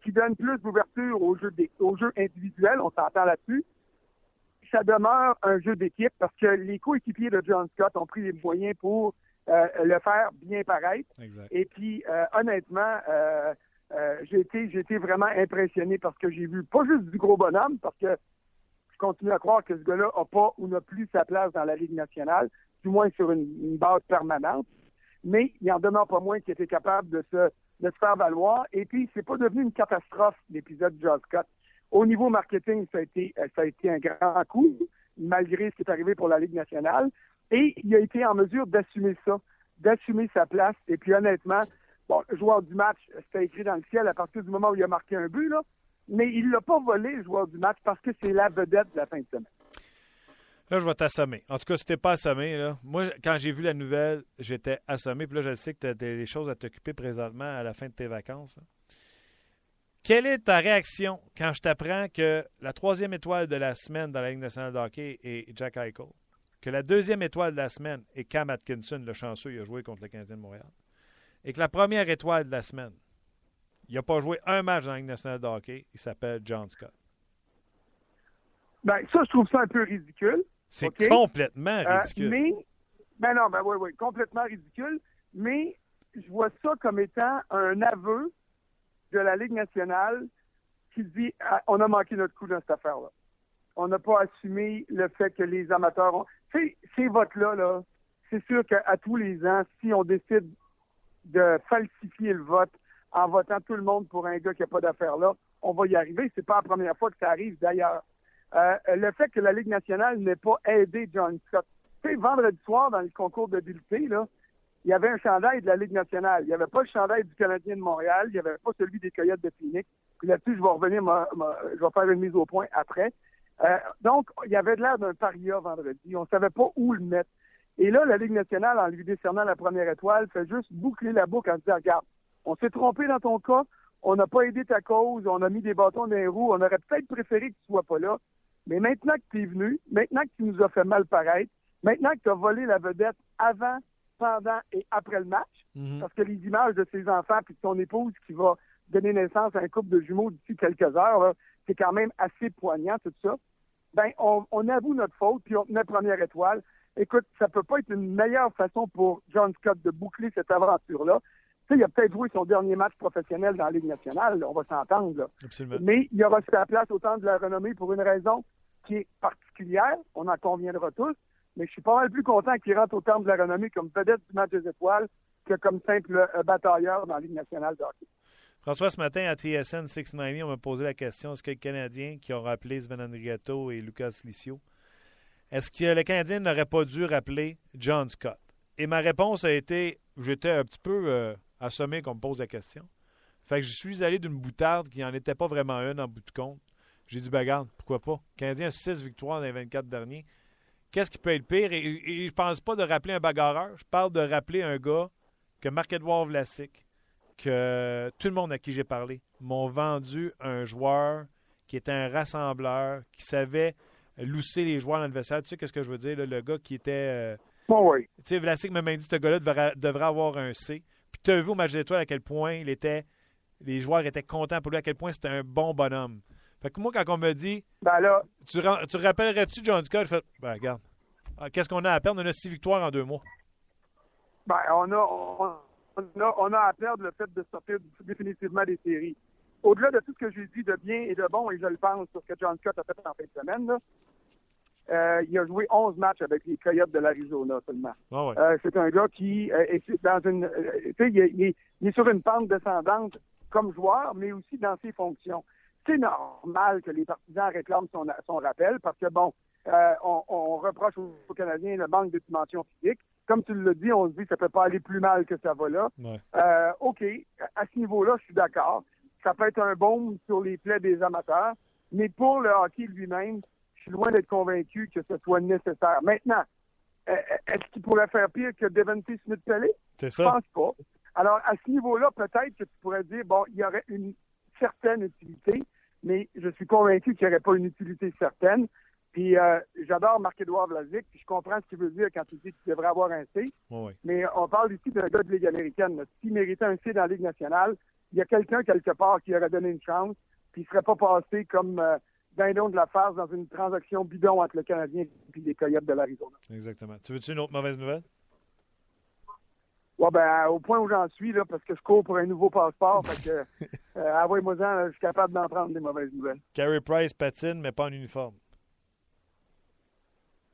qui donne plus d'ouverture au jeu, au jeu individuel, on s'entend là-dessus, ça demeure un jeu d'équipe parce que les coéquipiers de John Scott ont pris les moyens pour euh, le faire bien paraître. Exact. Et puis, euh, honnêtement, euh, euh, j'ai été, vraiment impressionné parce que j'ai vu pas juste du gros bonhomme, parce que je continue à croire que ce gars-là n'a pas ou n'a plus sa place dans la Ligue nationale, du moins sur une, base permanente. Mais il en demeure pas moins qu'il était capable de se, faire valoir. Et puis, c'est pas devenu une catastrophe, l'épisode de John Scott. Au niveau marketing, euh, ça a été un grand coup, malgré ce qui est arrivé pour la Ligue nationale. Et il a été en mesure d'assumer ça, d'assumer sa place. Et puis, honnêtement, bon, le joueur du match, c'était écrit dans le ciel à partir du moment où il a marqué un but, là. Mais il l'a pas volé, le joueur du match, parce que c'est la vedette de la fin de semaine. Là, je vais t'assommer. En tout cas, si t'es pas assommé, là, moi, quand j'ai vu la nouvelle, j'étais assommé. Puis là, je sais que tu as des choses à t'occuper présentement à la fin de tes vacances. Quelle est ta réaction quand je t'apprends que la troisième étoile de la semaine dans la Ligue nationale de hockey est Jack Eichel, que la deuxième étoile de la semaine est Cam Atkinson, le chanceux, il a joué contre le Canadien de Montréal, et que la première étoile de la semaine, il n'a pas joué un match dans la Ligue nationale de hockey, il s'appelle John Scott. Ben, ça, je trouve ça un peu ridicule. C'est complètement Euh, ridicule. mais, ben non, ben oui, oui, complètement ridicule. Mais je vois ça comme étant un aveu de la Ligue nationale qui dit ah, on a manqué notre coup dans cette affaire-là. On n'a pas assumé le fait que les amateurs ont. Tu sais, ces votes-là, là, c'est sûr qu'à tous les ans, si on décide de falsifier le vote en votant tout le monde pour un gars qui n'a pas d'affaire là, on va y arriver. C'est pas la première fois que ça arrive d'ailleurs. Euh, le fait que la Ligue nationale n'ait pas aidé John Scott. Tu sais, vendredi soir, dans le concours d'habileté, là, il y avait un chandail de la Ligue nationale. Il n'y avait pas le chandail du Canadien de Montréal. Il n'y avait pas celui des Coyotes de Phoenix. Là-dessus, je vais revenir, ma- ma- je vais faire une mise au point après. Euh, donc, il y avait de l'air d'un paria vendredi. On ne savait pas où le mettre. Et là, la Ligue nationale, en lui décernant la première étoile, fait juste boucler la boucle en disant, regarde, on s'est trompé dans ton cas, on n'a pas aidé ta cause, on a mis des bâtons dans les roues, on aurait peut-être préféré que tu sois pas là. Mais maintenant que tu es venu, maintenant que tu nous as fait mal paraître, maintenant que tu as volé la vedette avant, pendant et après le match, Mhm. parce que les images de ses enfants puis de son épouse qui va donner naissance à un couple de jumeaux d'ici quelques heures, c'est quand même assez poignant tout ça. Ben, on, on avoue notre faute puis on tenait première étoile. Écoute, ça peut pas être une meilleure façon pour John Scott de boucler cette aventure-là. Tu sais, il a peut-être joué son dernier match professionnel dans la Ligue nationale, là, on va s'entendre. là. Absolument. Mais il aura sa place au temps de la renommée pour une raison qui est particulière, on en conviendra tous, mais je suis pas mal plus content qu'il rentre au terme de la renommée comme vedette du match des étoiles que comme simple euh, batailleur dans la Ligue nationale de hockey. François, ce matin à TSN 690, on m'a posé la question est-ce que les Canadiens qui ont rappelé Sven Andrigato et Lucas Licio, est-ce que le Canadien n'aurait pas dû rappeler John Scott? Et ma réponse a été j'étais un petit peu euh, assommé qu'on me pose la question. Fait que je suis allé d'une boutarde qui n'en était pas vraiment une en bout de compte. J'ai dit, ben garde, pourquoi pas? Le Canadien a 6 victoires dans les 24 derniers. Qu'est-ce qui peut être pire? Et, et je pense pas de rappeler un bagarreur. Je parle de rappeler un gars que Marc-Edouard Vlasic, que tout le monde à qui j'ai parlé m'ont vendu un joueur qui était un rassembleur, qui savait lousser les joueurs dans le vestiaire. Tu sais ce que je veux dire? là, le gars qui était... euh, Bon, oui. tu sais, Vlasic m'a dit ce gars-là devrait, devrait avoir un C. Puis tu as vu au match d'étoiles à quel point il était... Les joueurs étaient contents pour lui, à quel point c'était un bon bonhomme. Fait que moi, quand on me dit Ben là, Tu, tu rappellerais-tu John Scott? Je fais Ben regarde. Ah, Qu'est-ce qu'on a à perdre? On a six victoires en deux mois. ben, on a, on, on a, on a à perdre le fait de sortir définitivement des séries. Au-delà de tout ce que j'ai dit de bien et de bon, et je le pense sur ce que John Scott a fait en fin de semaine, là, euh, il a joué 11 matchs avec les Coyotes de l'Arizona seulement. Ah ouais. Euh, c'est un gars qui euh, est dans une, euh, tu sais, il, est- il est- il est sur une pente descendante comme joueur, mais aussi dans ses fonctions. C'est normal que les partisans réclament son, son rappel parce que bon, euh, on, on reproche aux, Canadiens le manque de dimension physique. Comme tu le dis, on se dit que ça peut pas aller plus mal que ça va là. Ouais. Euh, OK, à ce niveau-là, je suis d'accord. Ça peut être un baume sur les plaies des amateurs, mais pour le hockey lui-même, suis loin d'être convaincu que ce soit nécessaire. Maintenant, euh, est-ce qu'il pourrait faire pire que Devante Smith-Pellet? C'est Je ça? pense pas. Alors, à ce niveau-là, peut-être que tu pourrais dire, bon, il y aurait une certaine utilité, mais je suis convaincu qu'il n'y aurait pas une utilité certaine. Puis, euh, j'adore Marc-Édouard Vlasic, puis je comprends ce qu'il veut dire quand il dit qu'il devrait avoir un C. Ouais. Mais on parle ici d'un gars de Ligue américaine. S'il méritait un C dans la Ligue nationale, il y a quelqu'un quelque part qui aurait donné une chance, puis il ne serait pas passé comme euh, dindon de la farce dans une transaction bidon entre le Canadien et les Coyotes de l'Arizona. Exactement. Tu veux-tu une autre mauvaise nouvelle? Bon, ben, au point où j'en suis, là, parce que je cours pour un nouveau passeport, fait que, euh, envoyez-moi-en, je suis capable d'en prendre des mauvaises nouvelles. Carey Price patine, mais pas en uniforme.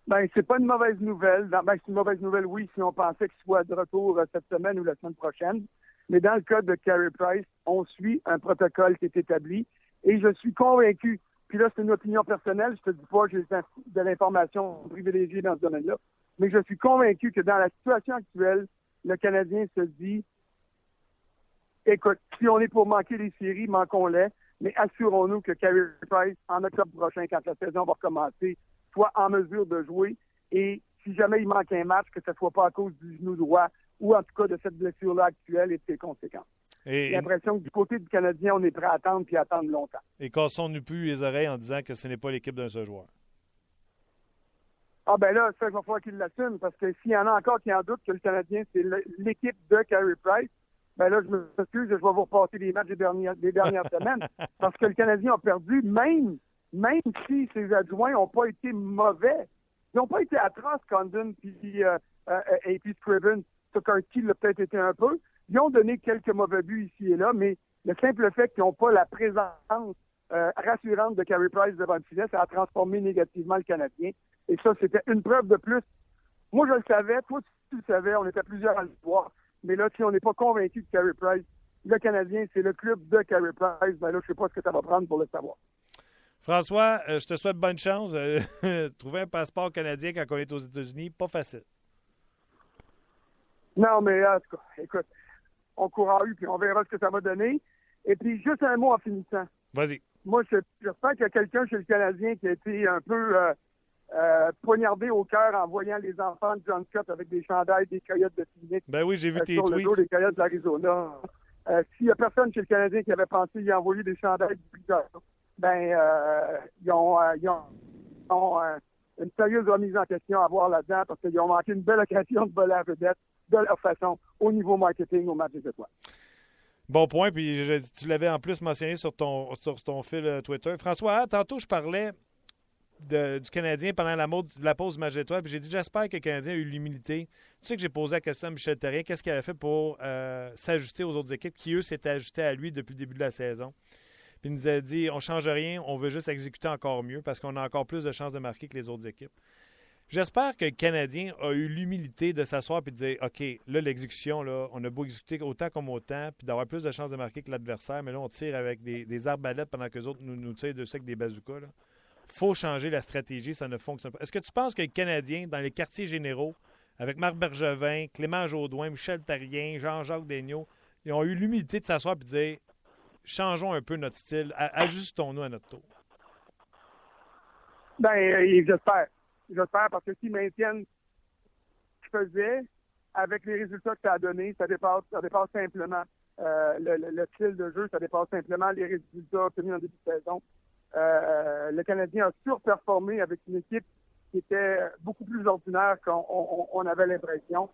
Ben, c'est pas une mauvaise nouvelle. Ben, c'est une mauvaise nouvelle, oui, si on pensait qu'il soit de retour euh, cette semaine ou la semaine prochaine. Mais dans le cas de Carey Price, on suit un protocole qui est établi et je suis convaincu, puis là, c'est une opinion personnelle, je te dis pas que j'ai de l'information privilégiée dans ce domaine-là, mais je suis convaincu que dans la situation actuelle, le Canadien se dit écoute, si on est pour manquer les séries, manquons-les, mais assurons-nous que Carey Price, en octobre prochain, quand la saison va recommencer, soit en mesure de jouer. Et si jamais il manque un match, que ce ne soit pas à cause du genou droit ou en tout cas de cette blessure-là actuelle et de ses conséquences. J'ai l'impression que du côté du Canadien, on est prêt à attendre puis attendre longtemps. Et cassons-nous plus les oreilles en disant que ce n'est pas l'équipe d'un seul joueur? Ah ben là, ça, il va falloir qu'il l'assume parce que s'il y en a encore qui en doutent que le Canadien, c'est l'équipe de Carey Price, ben là, je me excuse, je vais vous repasser les matchs des dernières, des dernières semaines parce que le Canadien a perdu, même, même si ses adjoints n'ont pas été mauvais. Ils n'ont pas été atroces, Condon puis euh, euh, et puis Scriven. Tuckerty l'a peut-être été un peu. Ils ont donné quelques mauvais buts ici et là, mais le simple fait qu'ils n'ont pas la présence euh, rassurante de Carey Price devant le filet, ça a transformé négativement le Canadien. Et ça, c'était une preuve de plus. Moi, je le savais, toi, tu le savais, on était plusieurs à le voir. Mais là, si on n'est pas convaincu de Carey Price, le Canadien, c'est le club de Carey Price, ben là, je sais pas ce que ça va prendre pour le savoir. François, euh, je te souhaite bonne chance. Euh, trouver un passeport canadien quand on est aux États-Unis, pas facile. Non, mais en tout cas, écoute, on courra eu, puis on verra ce que ça va donner. Et puis, juste un mot en finissant. Vas-y. Moi, j'espère qu'il y a quelqu'un chez le Canadien qui a été un peu euh, euh, poignardé au cœur en voyant les enfants de John Scott avec des chandails des coyotes de Phoenix. Ben oui, j'ai vu euh, tes sur tweets. le dos des coyotes de l'Arizona. S'il n'y a personne chez le Canadien qui avait pensé y envoyer des chandails du ben, ils ont, ils ont, une sérieuse remise en question à voir là-dedans parce qu'ils ont manqué une belle occasion de voler la vedette de leur façon au niveau marketing au match des étoiles. Bon point, puis tu l'avais en plus mentionné sur ton, sur ton fil Twitter. François, tantôt je parlais du Canadien pendant la, pause du match. Puis j'ai dit, j'espère que le Canadien a eu l'humilité. Tu sais que j'ai posé la question à Michel Terrien, qu'est-ce qu'il avait fait pour euh, s'ajuster aux autres équipes qui, eux, s'étaient ajustés à lui depuis le début de la saison. Puis il nous a dit, on change rien, on veut juste exécuter encore mieux parce qu'on a encore plus de chances de marquer que les autres équipes. J'espère que le Canadien a eu l'humilité de s'asseoir et de dire OK, là, l'exécution, là, on a beau exécuter autant comme autant, puis d'avoir plus de chances de marquer que l'adversaire, mais là, on tire avec des, arbalètes pendant que les autres nous, tirent de avec des bazookas. Il faut changer la stratégie, ça ne fonctionne pas. Est-ce que tu penses que les Canadiens, dans les quartiers généraux, avec Marc Bergevin, Clément Jaudoin, Michel Tarien, Jean-Jacques Daigneault, ils ont eu l'humilité de s'asseoir et de dire changeons un peu notre style, ajustons-nous à notre tour? Ben, euh, j'espère j'espère, parce que s'ils maintiennent ce qu'ils faisaient, avec les résultats que ça a donné, ça dépasse, ça dépasse simplement euh, le, style de jeu, ça dépasse simplement les résultats obtenus en début de saison. Euh, le Canadien a surperformé avec une équipe qui était beaucoup plus ordinaire qu'on avait l'impression.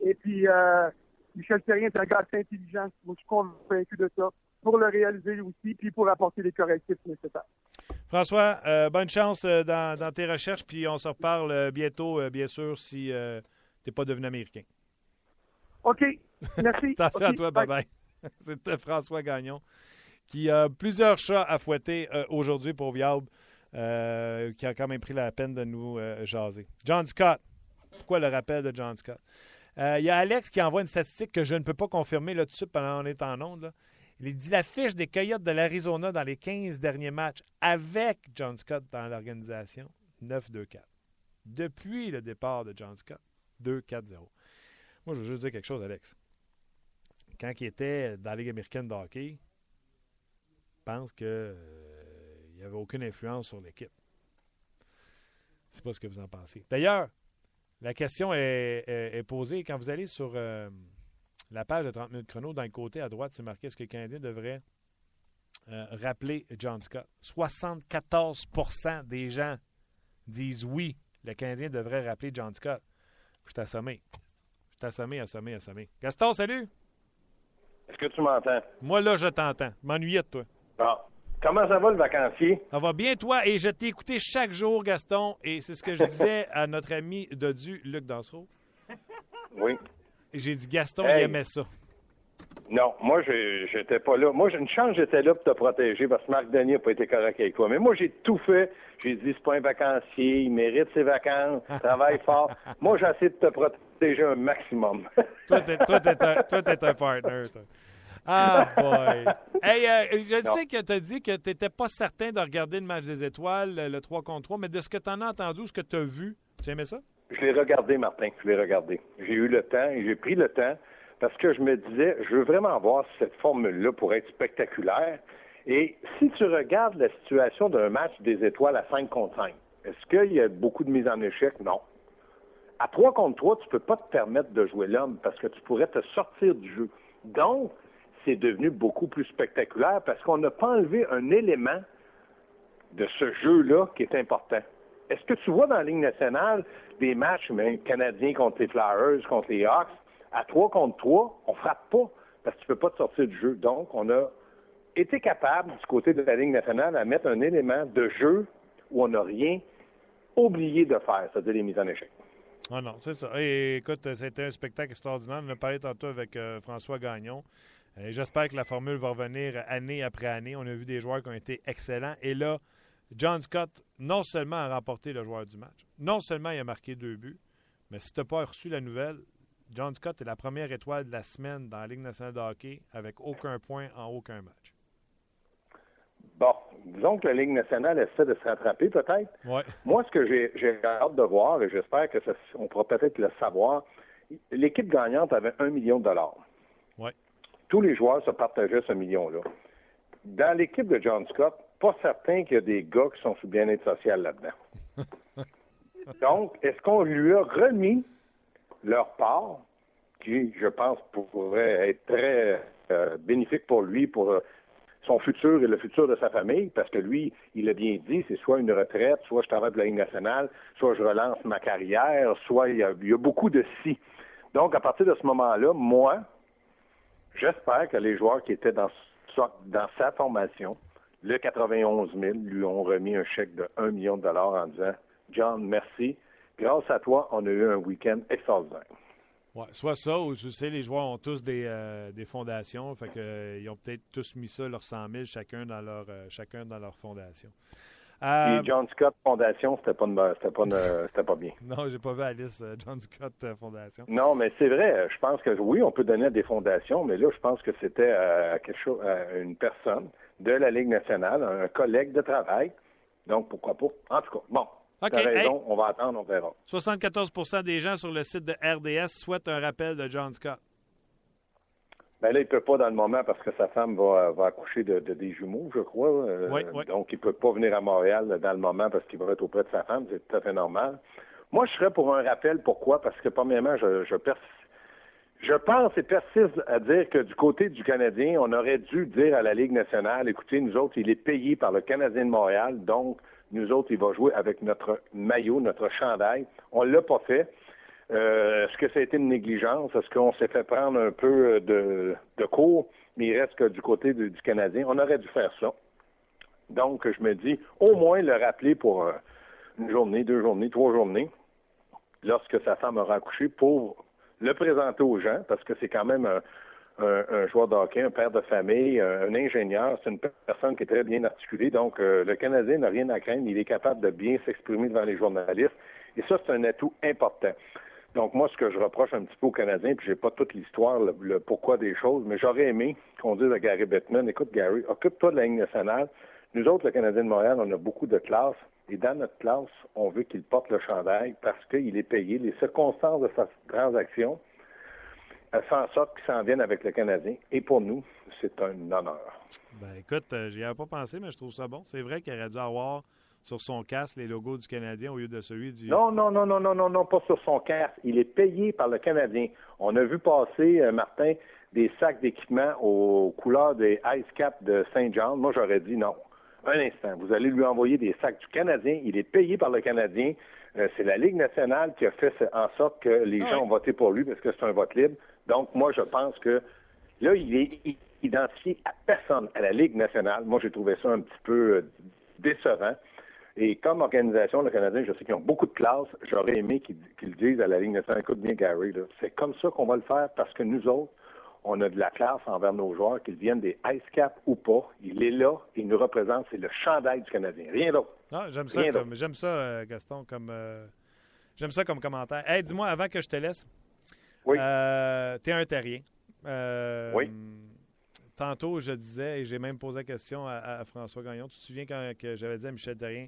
Et puis, euh, Michel Thérien est un gars assez intelligent. Je suis convaincu de ça pour le réaliser aussi, puis pour apporter les correctifs nécessaires. François, euh, bonne chance euh, dans, tes recherches, puis on se reparle euh, bientôt, bien sûr, si tu n'es pas devenu américain. OK. Merci. Attention à toi, bye-bye. C'était François Gagnon, qui a plusieurs chats à fouetter aujourd'hui pour Viable, qui a quand même pris la peine de nous jaser. John Scott. Pourquoi le rappel de John Scott? Il y a Alex qui envoie une statistique que je ne peux pas confirmer là, dessus pendant qu'on est en onde. Il dit la fiche des Coyotes de l'Arizona dans les 15 derniers matchs avec John Scott dans l'organisation, 9-2-4. Depuis le départ de John Scott, 2-4-0. Moi, je veux juste dire quelque chose, Alex. Quand il était dans la Ligue américaine de hockey, je pense qu'il euh, n'y avait aucune influence sur l'équipe. C'est pas ce que vous en pensez. D'ailleurs, la question est, posée quand vous allez sur euh, la page de 30 minutes chrono, dans le côté à droite, c'est marqué est-ce que le Canadien devrait euh, rappeler John Scott? 74% des gens disent oui, le Canadien devrait rappeler John Scott. Je suis assommé. Je suis assommé, assommé, assommé. Gaston, salut! Est-ce que tu m'entends? Moi, là, je t'entends. M'ennuyais de toi. Bon. Comment ça va le vacancier? Ça va bien, toi? Et je t'ai écouté chaque jour, Gaston. Et c'est ce que je disais à notre ami Dodu, Luc Dansereau. Oui. J'ai dit Gaston, Hey. il aimait ça. Non, moi, j'étais pas là. Moi, j'ai une chance, j'étais là pour te protéger parce que Marc Denis n'a pas été correct avec toi. Mais moi, j'ai tout fait. J'ai dit, c'est pas un vacancier, il mérite ses vacances, travaille fort. Moi, j'ai essayé de te protéger un maximum. Toi, t'es, toi, t'es un, toi, t'es un partner. toi. Ah, boy. Hey, euh, je Non. sais que tu as dit que tu n'étais pas certain de regarder le match des étoiles, le, le 3 contre 3, mais de ce que tu en as entendu, ce que tu as vu, tu aimais ça? Je l'ai regardé, Martin. Je l'ai regardé. J'ai eu le temps et j'ai pris le temps parce que je me disais, je veux vraiment voir si cette formule-là pour être spectaculaire. Et si tu regardes la situation d'un match des étoiles à 5 contre 5, est-ce qu'il y a beaucoup de mise en échec? Non. À 3 contre 3, tu peux pas te permettre de jouer l'homme parce que tu pourrais te sortir du jeu. Donc, c'est devenu beaucoup plus spectaculaire parce qu'on n'a pas enlevé un élément de ce jeu-là qui est important. Est-ce que tu vois dans la Ligue nationale des matchs canadiens contre les Flyers, contre les Hawks, à 3 contre 3, on frappe pas parce que tu peux pas te sortir du jeu. Donc, on a été capable, du côté de la Ligue nationale, à mettre un élément de jeu où on n'a rien oublié de faire, c'est-à-dire les mises en échec. Ah non, c'est ça. Et écoute, c'était un spectacle extraordinaire. On a parlé tantôt avec euh, François Gagnon. Et J'espère que la formule va revenir année après année. On a vu des joueurs qui ont été excellents. Et là, John Scott, non seulement a remporté le joueur du match, non seulement il a marqué deux buts, mais si tu n'as pas reçu la nouvelle, John Scott est la première étoile de la semaine dans la Ligue nationale de hockey avec aucun point en aucun match. Bon, disons que la Ligue nationale essaie de se rattraper peut-être. Ouais. Moi, ce que j'ai hâte de voir, et j'espère que ça, on pourra peut-être le savoir, l'équipe gagnante avait un million de dollars. Ouais. Tous les joueurs se partageaient ce million-là. Dans l'équipe de John Scott, pas certain qu'il y a des gars qui sont sous bien-être social là-dedans. Donc, est-ce qu'on lui a remis leur part, qui, je pense, pourrait être très euh, bénéfique pour lui, pour euh, son futur et le futur de sa famille, parce que lui, il a bien dit, c'est soit une retraite, soit je travaille pour la Ligue nationale, soit je relance ma carrière, soit il y a, il y a beaucoup de si. Donc, à partir de ce moment-là, moi, j'espère que les joueurs qui étaient dans sa formation, le 91 000, lui ont remis un chèque de 1 million de dollars en disant John, merci. Grâce à toi, on a eu un week-end extraordinaire. Ouais, soit ça, ou tu sais, les joueurs ont tous des, euh, des fondations. Fait que, euh, ils ont peut-être tous mis ça, leurs 100 000, chacun dans leur, euh, chacun dans leur fondation. Puis John Scott Fondation, c'était pas, une- c'était pas, une- c'était pas bien. non, j'ai pas vu Alice John Scott Fondation. Non, mais c'est vrai. Je pense que oui, on peut donner à des fondations, mais là, je pense que c'était à quelque chose, à une personne de la Ligue nationale, un collègue de travail. Donc, pourquoi pas? En tout cas, bon. OK, T'as raison, hey. on va attendre, on verra. 74 des gens sur le site de RDS souhaitent un rappel de John Scott. Ben là, il peut pas dans le moment parce que sa femme va, va accoucher de, de des jumeaux, je crois. Euh, Oui, oui. Donc, il peut pas venir à Montréal dans le moment parce qu'il va être auprès de sa femme. C'est tout à fait normal. Moi, je serais pour un rappel. Pourquoi? Parce que, premièrement, je, je, pers- je pense et persiste à dire que du côté du Canadien, on aurait dû dire à la Ligue nationale, écoutez, nous autres, il est payé par le Canadien de Montréal, donc nous autres, il va jouer avec notre maillot, notre chandail. On l'a pas fait. Euh, Est-ce que ça a été une négligence? Est-ce qu'on s'est fait prendre un peu de, de cours? Mais il reste que du côté du, Canadien, on aurait dû faire ça. Donc, je me dis, au moins le rappeler pour euh, une journée, deux journées, trois journées, lorsque sa femme aura accouché, pour le présenter aux gens, parce que c'est quand même un, un- un joueur de un père de famille, un, ingénieur, c'est une personne qui est très bien articulée. Donc, euh, le Canadien n'a rien à craindre. Il est capable de bien s'exprimer devant les journalistes. Et ça, c'est un atout important. Donc, moi, ce que je reproche un petit peu aux Canadiens, puis j'ai pas toute l'histoire, le, le pourquoi des choses, mais j'aurais aimé qu'on dise à Gary Bettman, écoute, Gary, occupe-toi de la Ligue nationale. Nous autres, le Canadien de Montréal, on a beaucoup de classes. Et dans notre classe, on veut qu'il porte le chandail parce qu'il est payé. Les circonstances de sa transaction elles font en sorte qu'il s'en vienne avec le Canadien. Et pour nous, c'est un honneur. Ben écoute, euh, j'y avais pas pensé, mais je trouve ça bon. C'est vrai qu'il aurait dû avoir sur son casque les logos du Canadien au lieu de celui du. Non, non, non, non, non, non, non, pas sur son casque. Il est payé par le Canadien. On a vu passer, euh, Martin, des sacs d'équipement aux couleurs des Ice Cap de Saint-Jean. Moi, j'aurais dit non. Un instant. Vous allez lui envoyer des sacs du Canadien. Il est payé par le Canadien. Euh, c'est la Ligue nationale qui a fait en sorte que les gens ont voté pour lui parce que c'est un vote libre. Donc, moi, je pense que là, il est identifié à personne à la Ligue nationale. Moi, j'ai trouvé ça un petit peu euh, décevant. Et comme organisation, le Canadien, je sais qu'ils ont beaucoup de classe. J'aurais aimé qu'ils qu'ils disent à la Ligue nationale, écoute bien, Gary, c'est comme ça qu'on va le faire parce que nous autres, on a de la classe envers nos joueurs, qu'ils viennent des Ice Cap ou pas. Il est là, il nous représente, c'est le chandail du Canadien. Rien d'autre. Ah, j'aime ça, j'aime ça euh, Gaston, comme euh, j'aime ça comme commentaire. Hey, dis-moi avant que je te laisse. Oui. Euh, T'es un terrien. Euh, Oui. Tantôt, je disais, et j'ai même posé la question à, à François Gagnon. Tu te souviens quand que j'avais dit à Michel Terrien,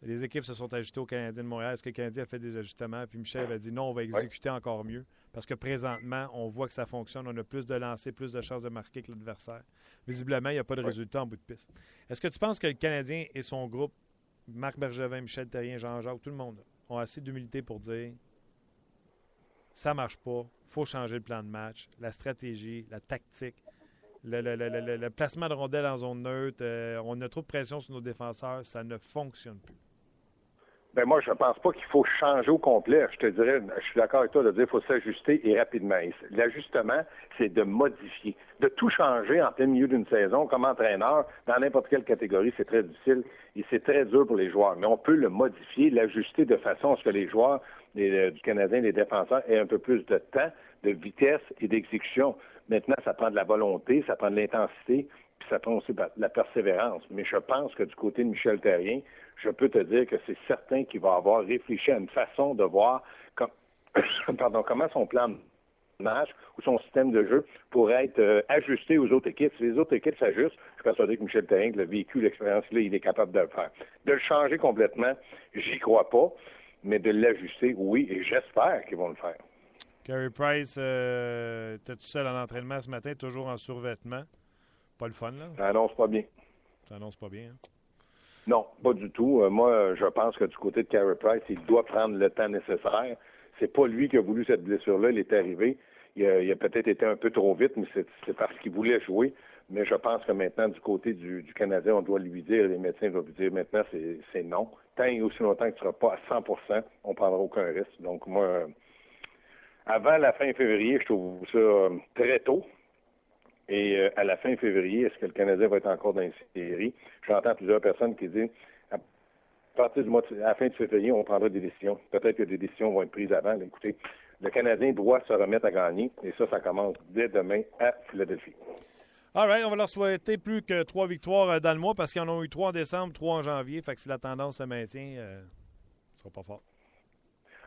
les équipes se sont ajustées au Canadien de Montréal. Est-ce que le Canadien a fait des ajustements? Puis Michel avait dit non, on va exécuter encore mieux. Parce que présentement, on voit que ça fonctionne. On a plus de lancers, plus de chances de marquer que l'adversaire. Visiblement, il n'y a pas de résultat en bout de piste. Est-ce que tu penses que le Canadien et son groupe, Marc Bergevin, Michel Terrien, Jean-Jacques, tout le monde, ont assez d'humilité pour dire ça marche pas, faut changer le plan de match, la stratégie, la tactique, le, le- le- le- le placement de rondelles en zone neutre, euh, on a trop de pression sur nos défenseurs, ça ne fonctionne plus. Ben moi, je pense pas qu'il faut changer au complet. Je te dirais, je suis d'accord avec toi de dire qu'il faut s'ajuster et rapidement. L'ajustement, c'est de modifier. De tout changer en plein milieu d'une saison, comme entraîneur, dans n'importe quelle catégorie, c'est très difficile et c'est très dur pour les joueurs. Mais on peut le modifier, l'ajuster de façon à ce que les joueurs les- euh, du Canadien, les défenseurs, aient un peu plus de temps, de vitesse et d'exécution. Maintenant, ça prend de la volonté, ça prend de l'intensité, puis ça prend aussi de la persévérance. Mais je pense que du côté de Michel Terrien, je peux te dire que c'est certain qu'il va avoir réfléchi à une façon de voir pardon, comment son plan de match ou son système de jeu pourrait être euh, ajusté aux autres équipes. Si les autres équipes s'ajustent, je suis persuadé que Michel Terrien, qui l'a vécu, l'expérience-là, il est capable de le faire. De le changer complètement, j'y crois pas, mais de l'ajuster, oui, et j'espère qu'ils vont le faire. Carey Price, euh, était tout seul en entraînement ce matin, toujours en survêtement. Pas le fun, là? Ça annonce pas bien. Ça annonce pas bien. hein? Non, pas du tout. Euh, moi, je pense que du côté de Carey Price, il doit prendre le temps nécessaire. C'est pas lui qui a voulu cette blessure-là. Il est arrivé. Il a, a peut-être été un peu trop vite, mais c'est parce qu'il voulait jouer. Mais je pense que maintenant, du côté du, du Canadien, on doit lui dire, les médecins doivent lui dire maintenant, c'est non. Tant et aussi longtemps que tu ne seras pas à 100% on prendra aucun risque. Donc, moi, euh, avant la fin février, je trouve ça euh, très tôt. Et euh, à la fin février, est-ce que le Canadien va être encore dans une série? J'entends plusieurs personnes qui disent à partir du mois de, à fin de février, on prendra des décisions. Peut-être que des décisions vont être prises avant. Écoutez, le Canadien doit se remettre à gagner. Et ça, ça commence dès demain à Philadelphie. All right, on va leur souhaiter plus que trois victoires euh, dans le mois parce qu'ils en ont eu trois en décembre, trois en janvier. Fait que si la tendance se maintient, euh, ce sera pas fort.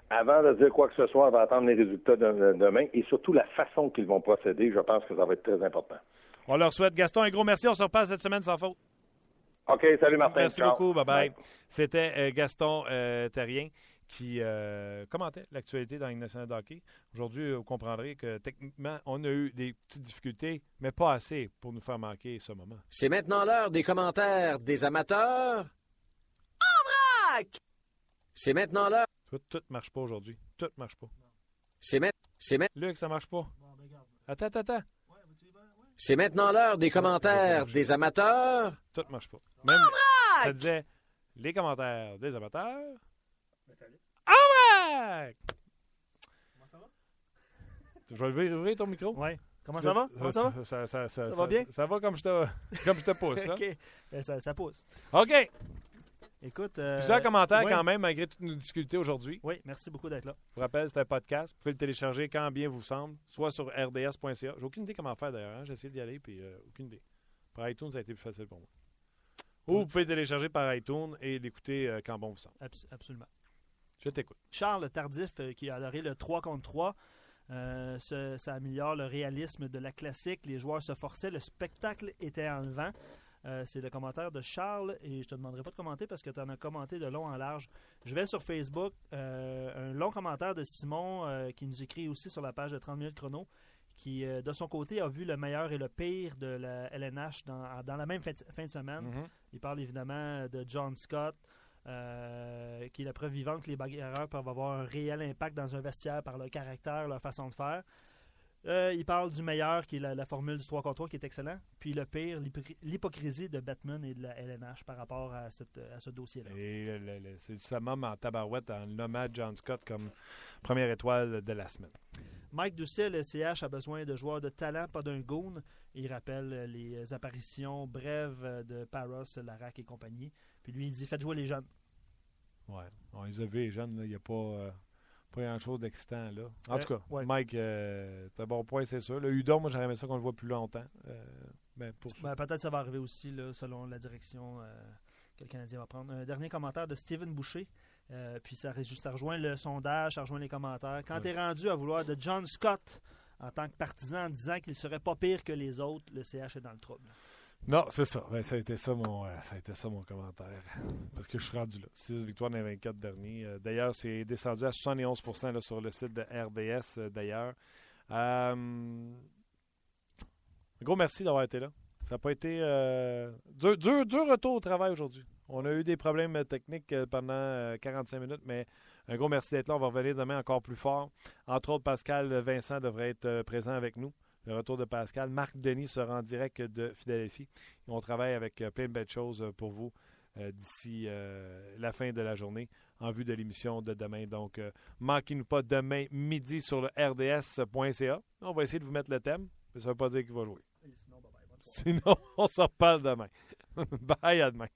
Avant de dire quoi que ce soit, on va attendre les résultats de, de demain et surtout la façon qu'ils vont procéder. Je pense que ça va être très important. On leur souhaite, Gaston, un gros merci. On se repasse cette semaine sans faute. OK, salut Martin. Merci Ciao. beaucoup. Bye-bye. C'était euh, Gaston euh, Terrien qui euh, commentait l'actualité dans Ligue nationale de hockey. Aujourd'hui, vous comprendrez que techniquement, on a eu des petites difficultés, mais pas assez pour nous faire manquer ce moment. C'est maintenant l'heure des commentaires des amateurs. En vrac! C'est maintenant l'heure. Tout, tout marche pas aujourd'hui. Tout marche pas. C'est ma- c'est ma- Luc, ça marche pas. Attends, attends, attends. c'est maintenant l'heure des commentaires des amateurs. Tout marche pas. Même, ça disait les commentaires des amateurs. En vrac! Je vais lever- ouvrir ton micro. Ouais. Comment ça va? Comment ça va? Ça, ça- ça- Ça va bien? Ça va comme je te, comme je te pousse. Là. OK. Ben, ça, ça pousse. OK. Écoute. euh, Plusieurs commentaires ouais. quand même, malgré toutes nos difficultés aujourd'hui. Oui, merci beaucoup d'être là. Je vous rappelle, c'est un podcast. Vous pouvez le télécharger quand bien vous semble, soit sur rds.ca. J'ai aucune idée comment faire d'ailleurs. hein. J'ai essayé d'y aller, puis euh, aucune idée. Par iTunes, ça a été plus facile pour moi. Ou vous pouvez le télécharger par iTunes et l'écouter euh, quand bon vous semble. Abs- absolument. Je t'écoute. Charles Tardif, euh, qui a adoré le 3 contre 3. euh, ce- ça améliore le réalisme de la classique. Les joueurs se forçaient. Le spectacle était enlevant. Euh, c'est le commentaire de Charles et je te demanderai pas de commenter parce que tu en as commenté de long en large. Je vais sur Facebook, euh, un long commentaire de Simon euh, qui nous écrit aussi sur la page de 30 minutes chrono qui, de son côté, a vu le meilleur et le pire de la LNH dans, dans la même fin de, fin de semaine. Mhm. Il parle évidemment de John Scott, qui est la preuve vivante que les bagarreurs peuvent avoir un réel impact dans un vestiaire par leur caractère, leur façon de faire. Euh, il parle du meilleur, qui est la, la formule du 3 contre 3, qui est excellent. Puis le pire, l'hypocr- l'hypocrisie de Batman et de la LNH par rapport à, cette- à ce dossier-là. Et c'est summum en tabarouette en nommant John Scott comme première étoile de la semaine. Mike Doucet, le CH, a besoin de joueurs de talent, pas d'un goon. Il rappelle les apparitions brèves de Paros, Larac et compagnie. Puis lui, il dit faites jouer les jeunes. Ouais. On les a vus, les jeunes. Il n'y a pas, euh, pas grand-chose d'excitant. là. En Ouais, tout cas, ouais. Mike, euh, c'est un bon point, c'est sûr. Le Udon, moi, j'aurais aimé ça qu'on le voit plus longtemps. Euh, mais pour Ben, Peut-être que ça va arriver aussi, là, selon la direction euh, que le Canadien va prendre. Un dernier commentaire de Steven Boucher. euh, puis ça rejoint le sondage, ça rejoint les commentaires. Quand Ouais. tu es rendu à vouloir de John Scott en tant que partisan en disant qu'il serait pas pire que les autres, le CH est dans le trouble. Non, c'est ça. Ben, ça, a été ça, mon, euh, ça ça mon commentaire. Parce que je suis rendu là. 6 victoires dans les 24 derniers. Euh, d'ailleurs, c'est descendu à 71 là, sur le site de RDS, euh, d'ailleurs. Euh, gros merci d'avoir été là. Ça n'a pas été... dur, dur, dur retour au travail aujourd'hui. On a eu des problèmes techniques pendant euh, 45 minutes, mais un gros merci d'être là. On va revenir demain encore plus fort. Entre autres, Pascal Vincent devrait être présent avec nous. Le retour de Pascal. Marc Denis sera en direct de Philadelphie. Et on travaille avec euh, plein de belles choses euh, pour vous euh, d'ici euh, la fin de la journée en vue de l'émission de demain. Donc, euh, manquez-nous pas demain midi sur le rds.ca. On va essayer de vous mettre le thème, mais ça ne veut pas dire qu'il va jouer. Sinon, bye bye. Sinon, on s'en reparle demain. Bye, à demain.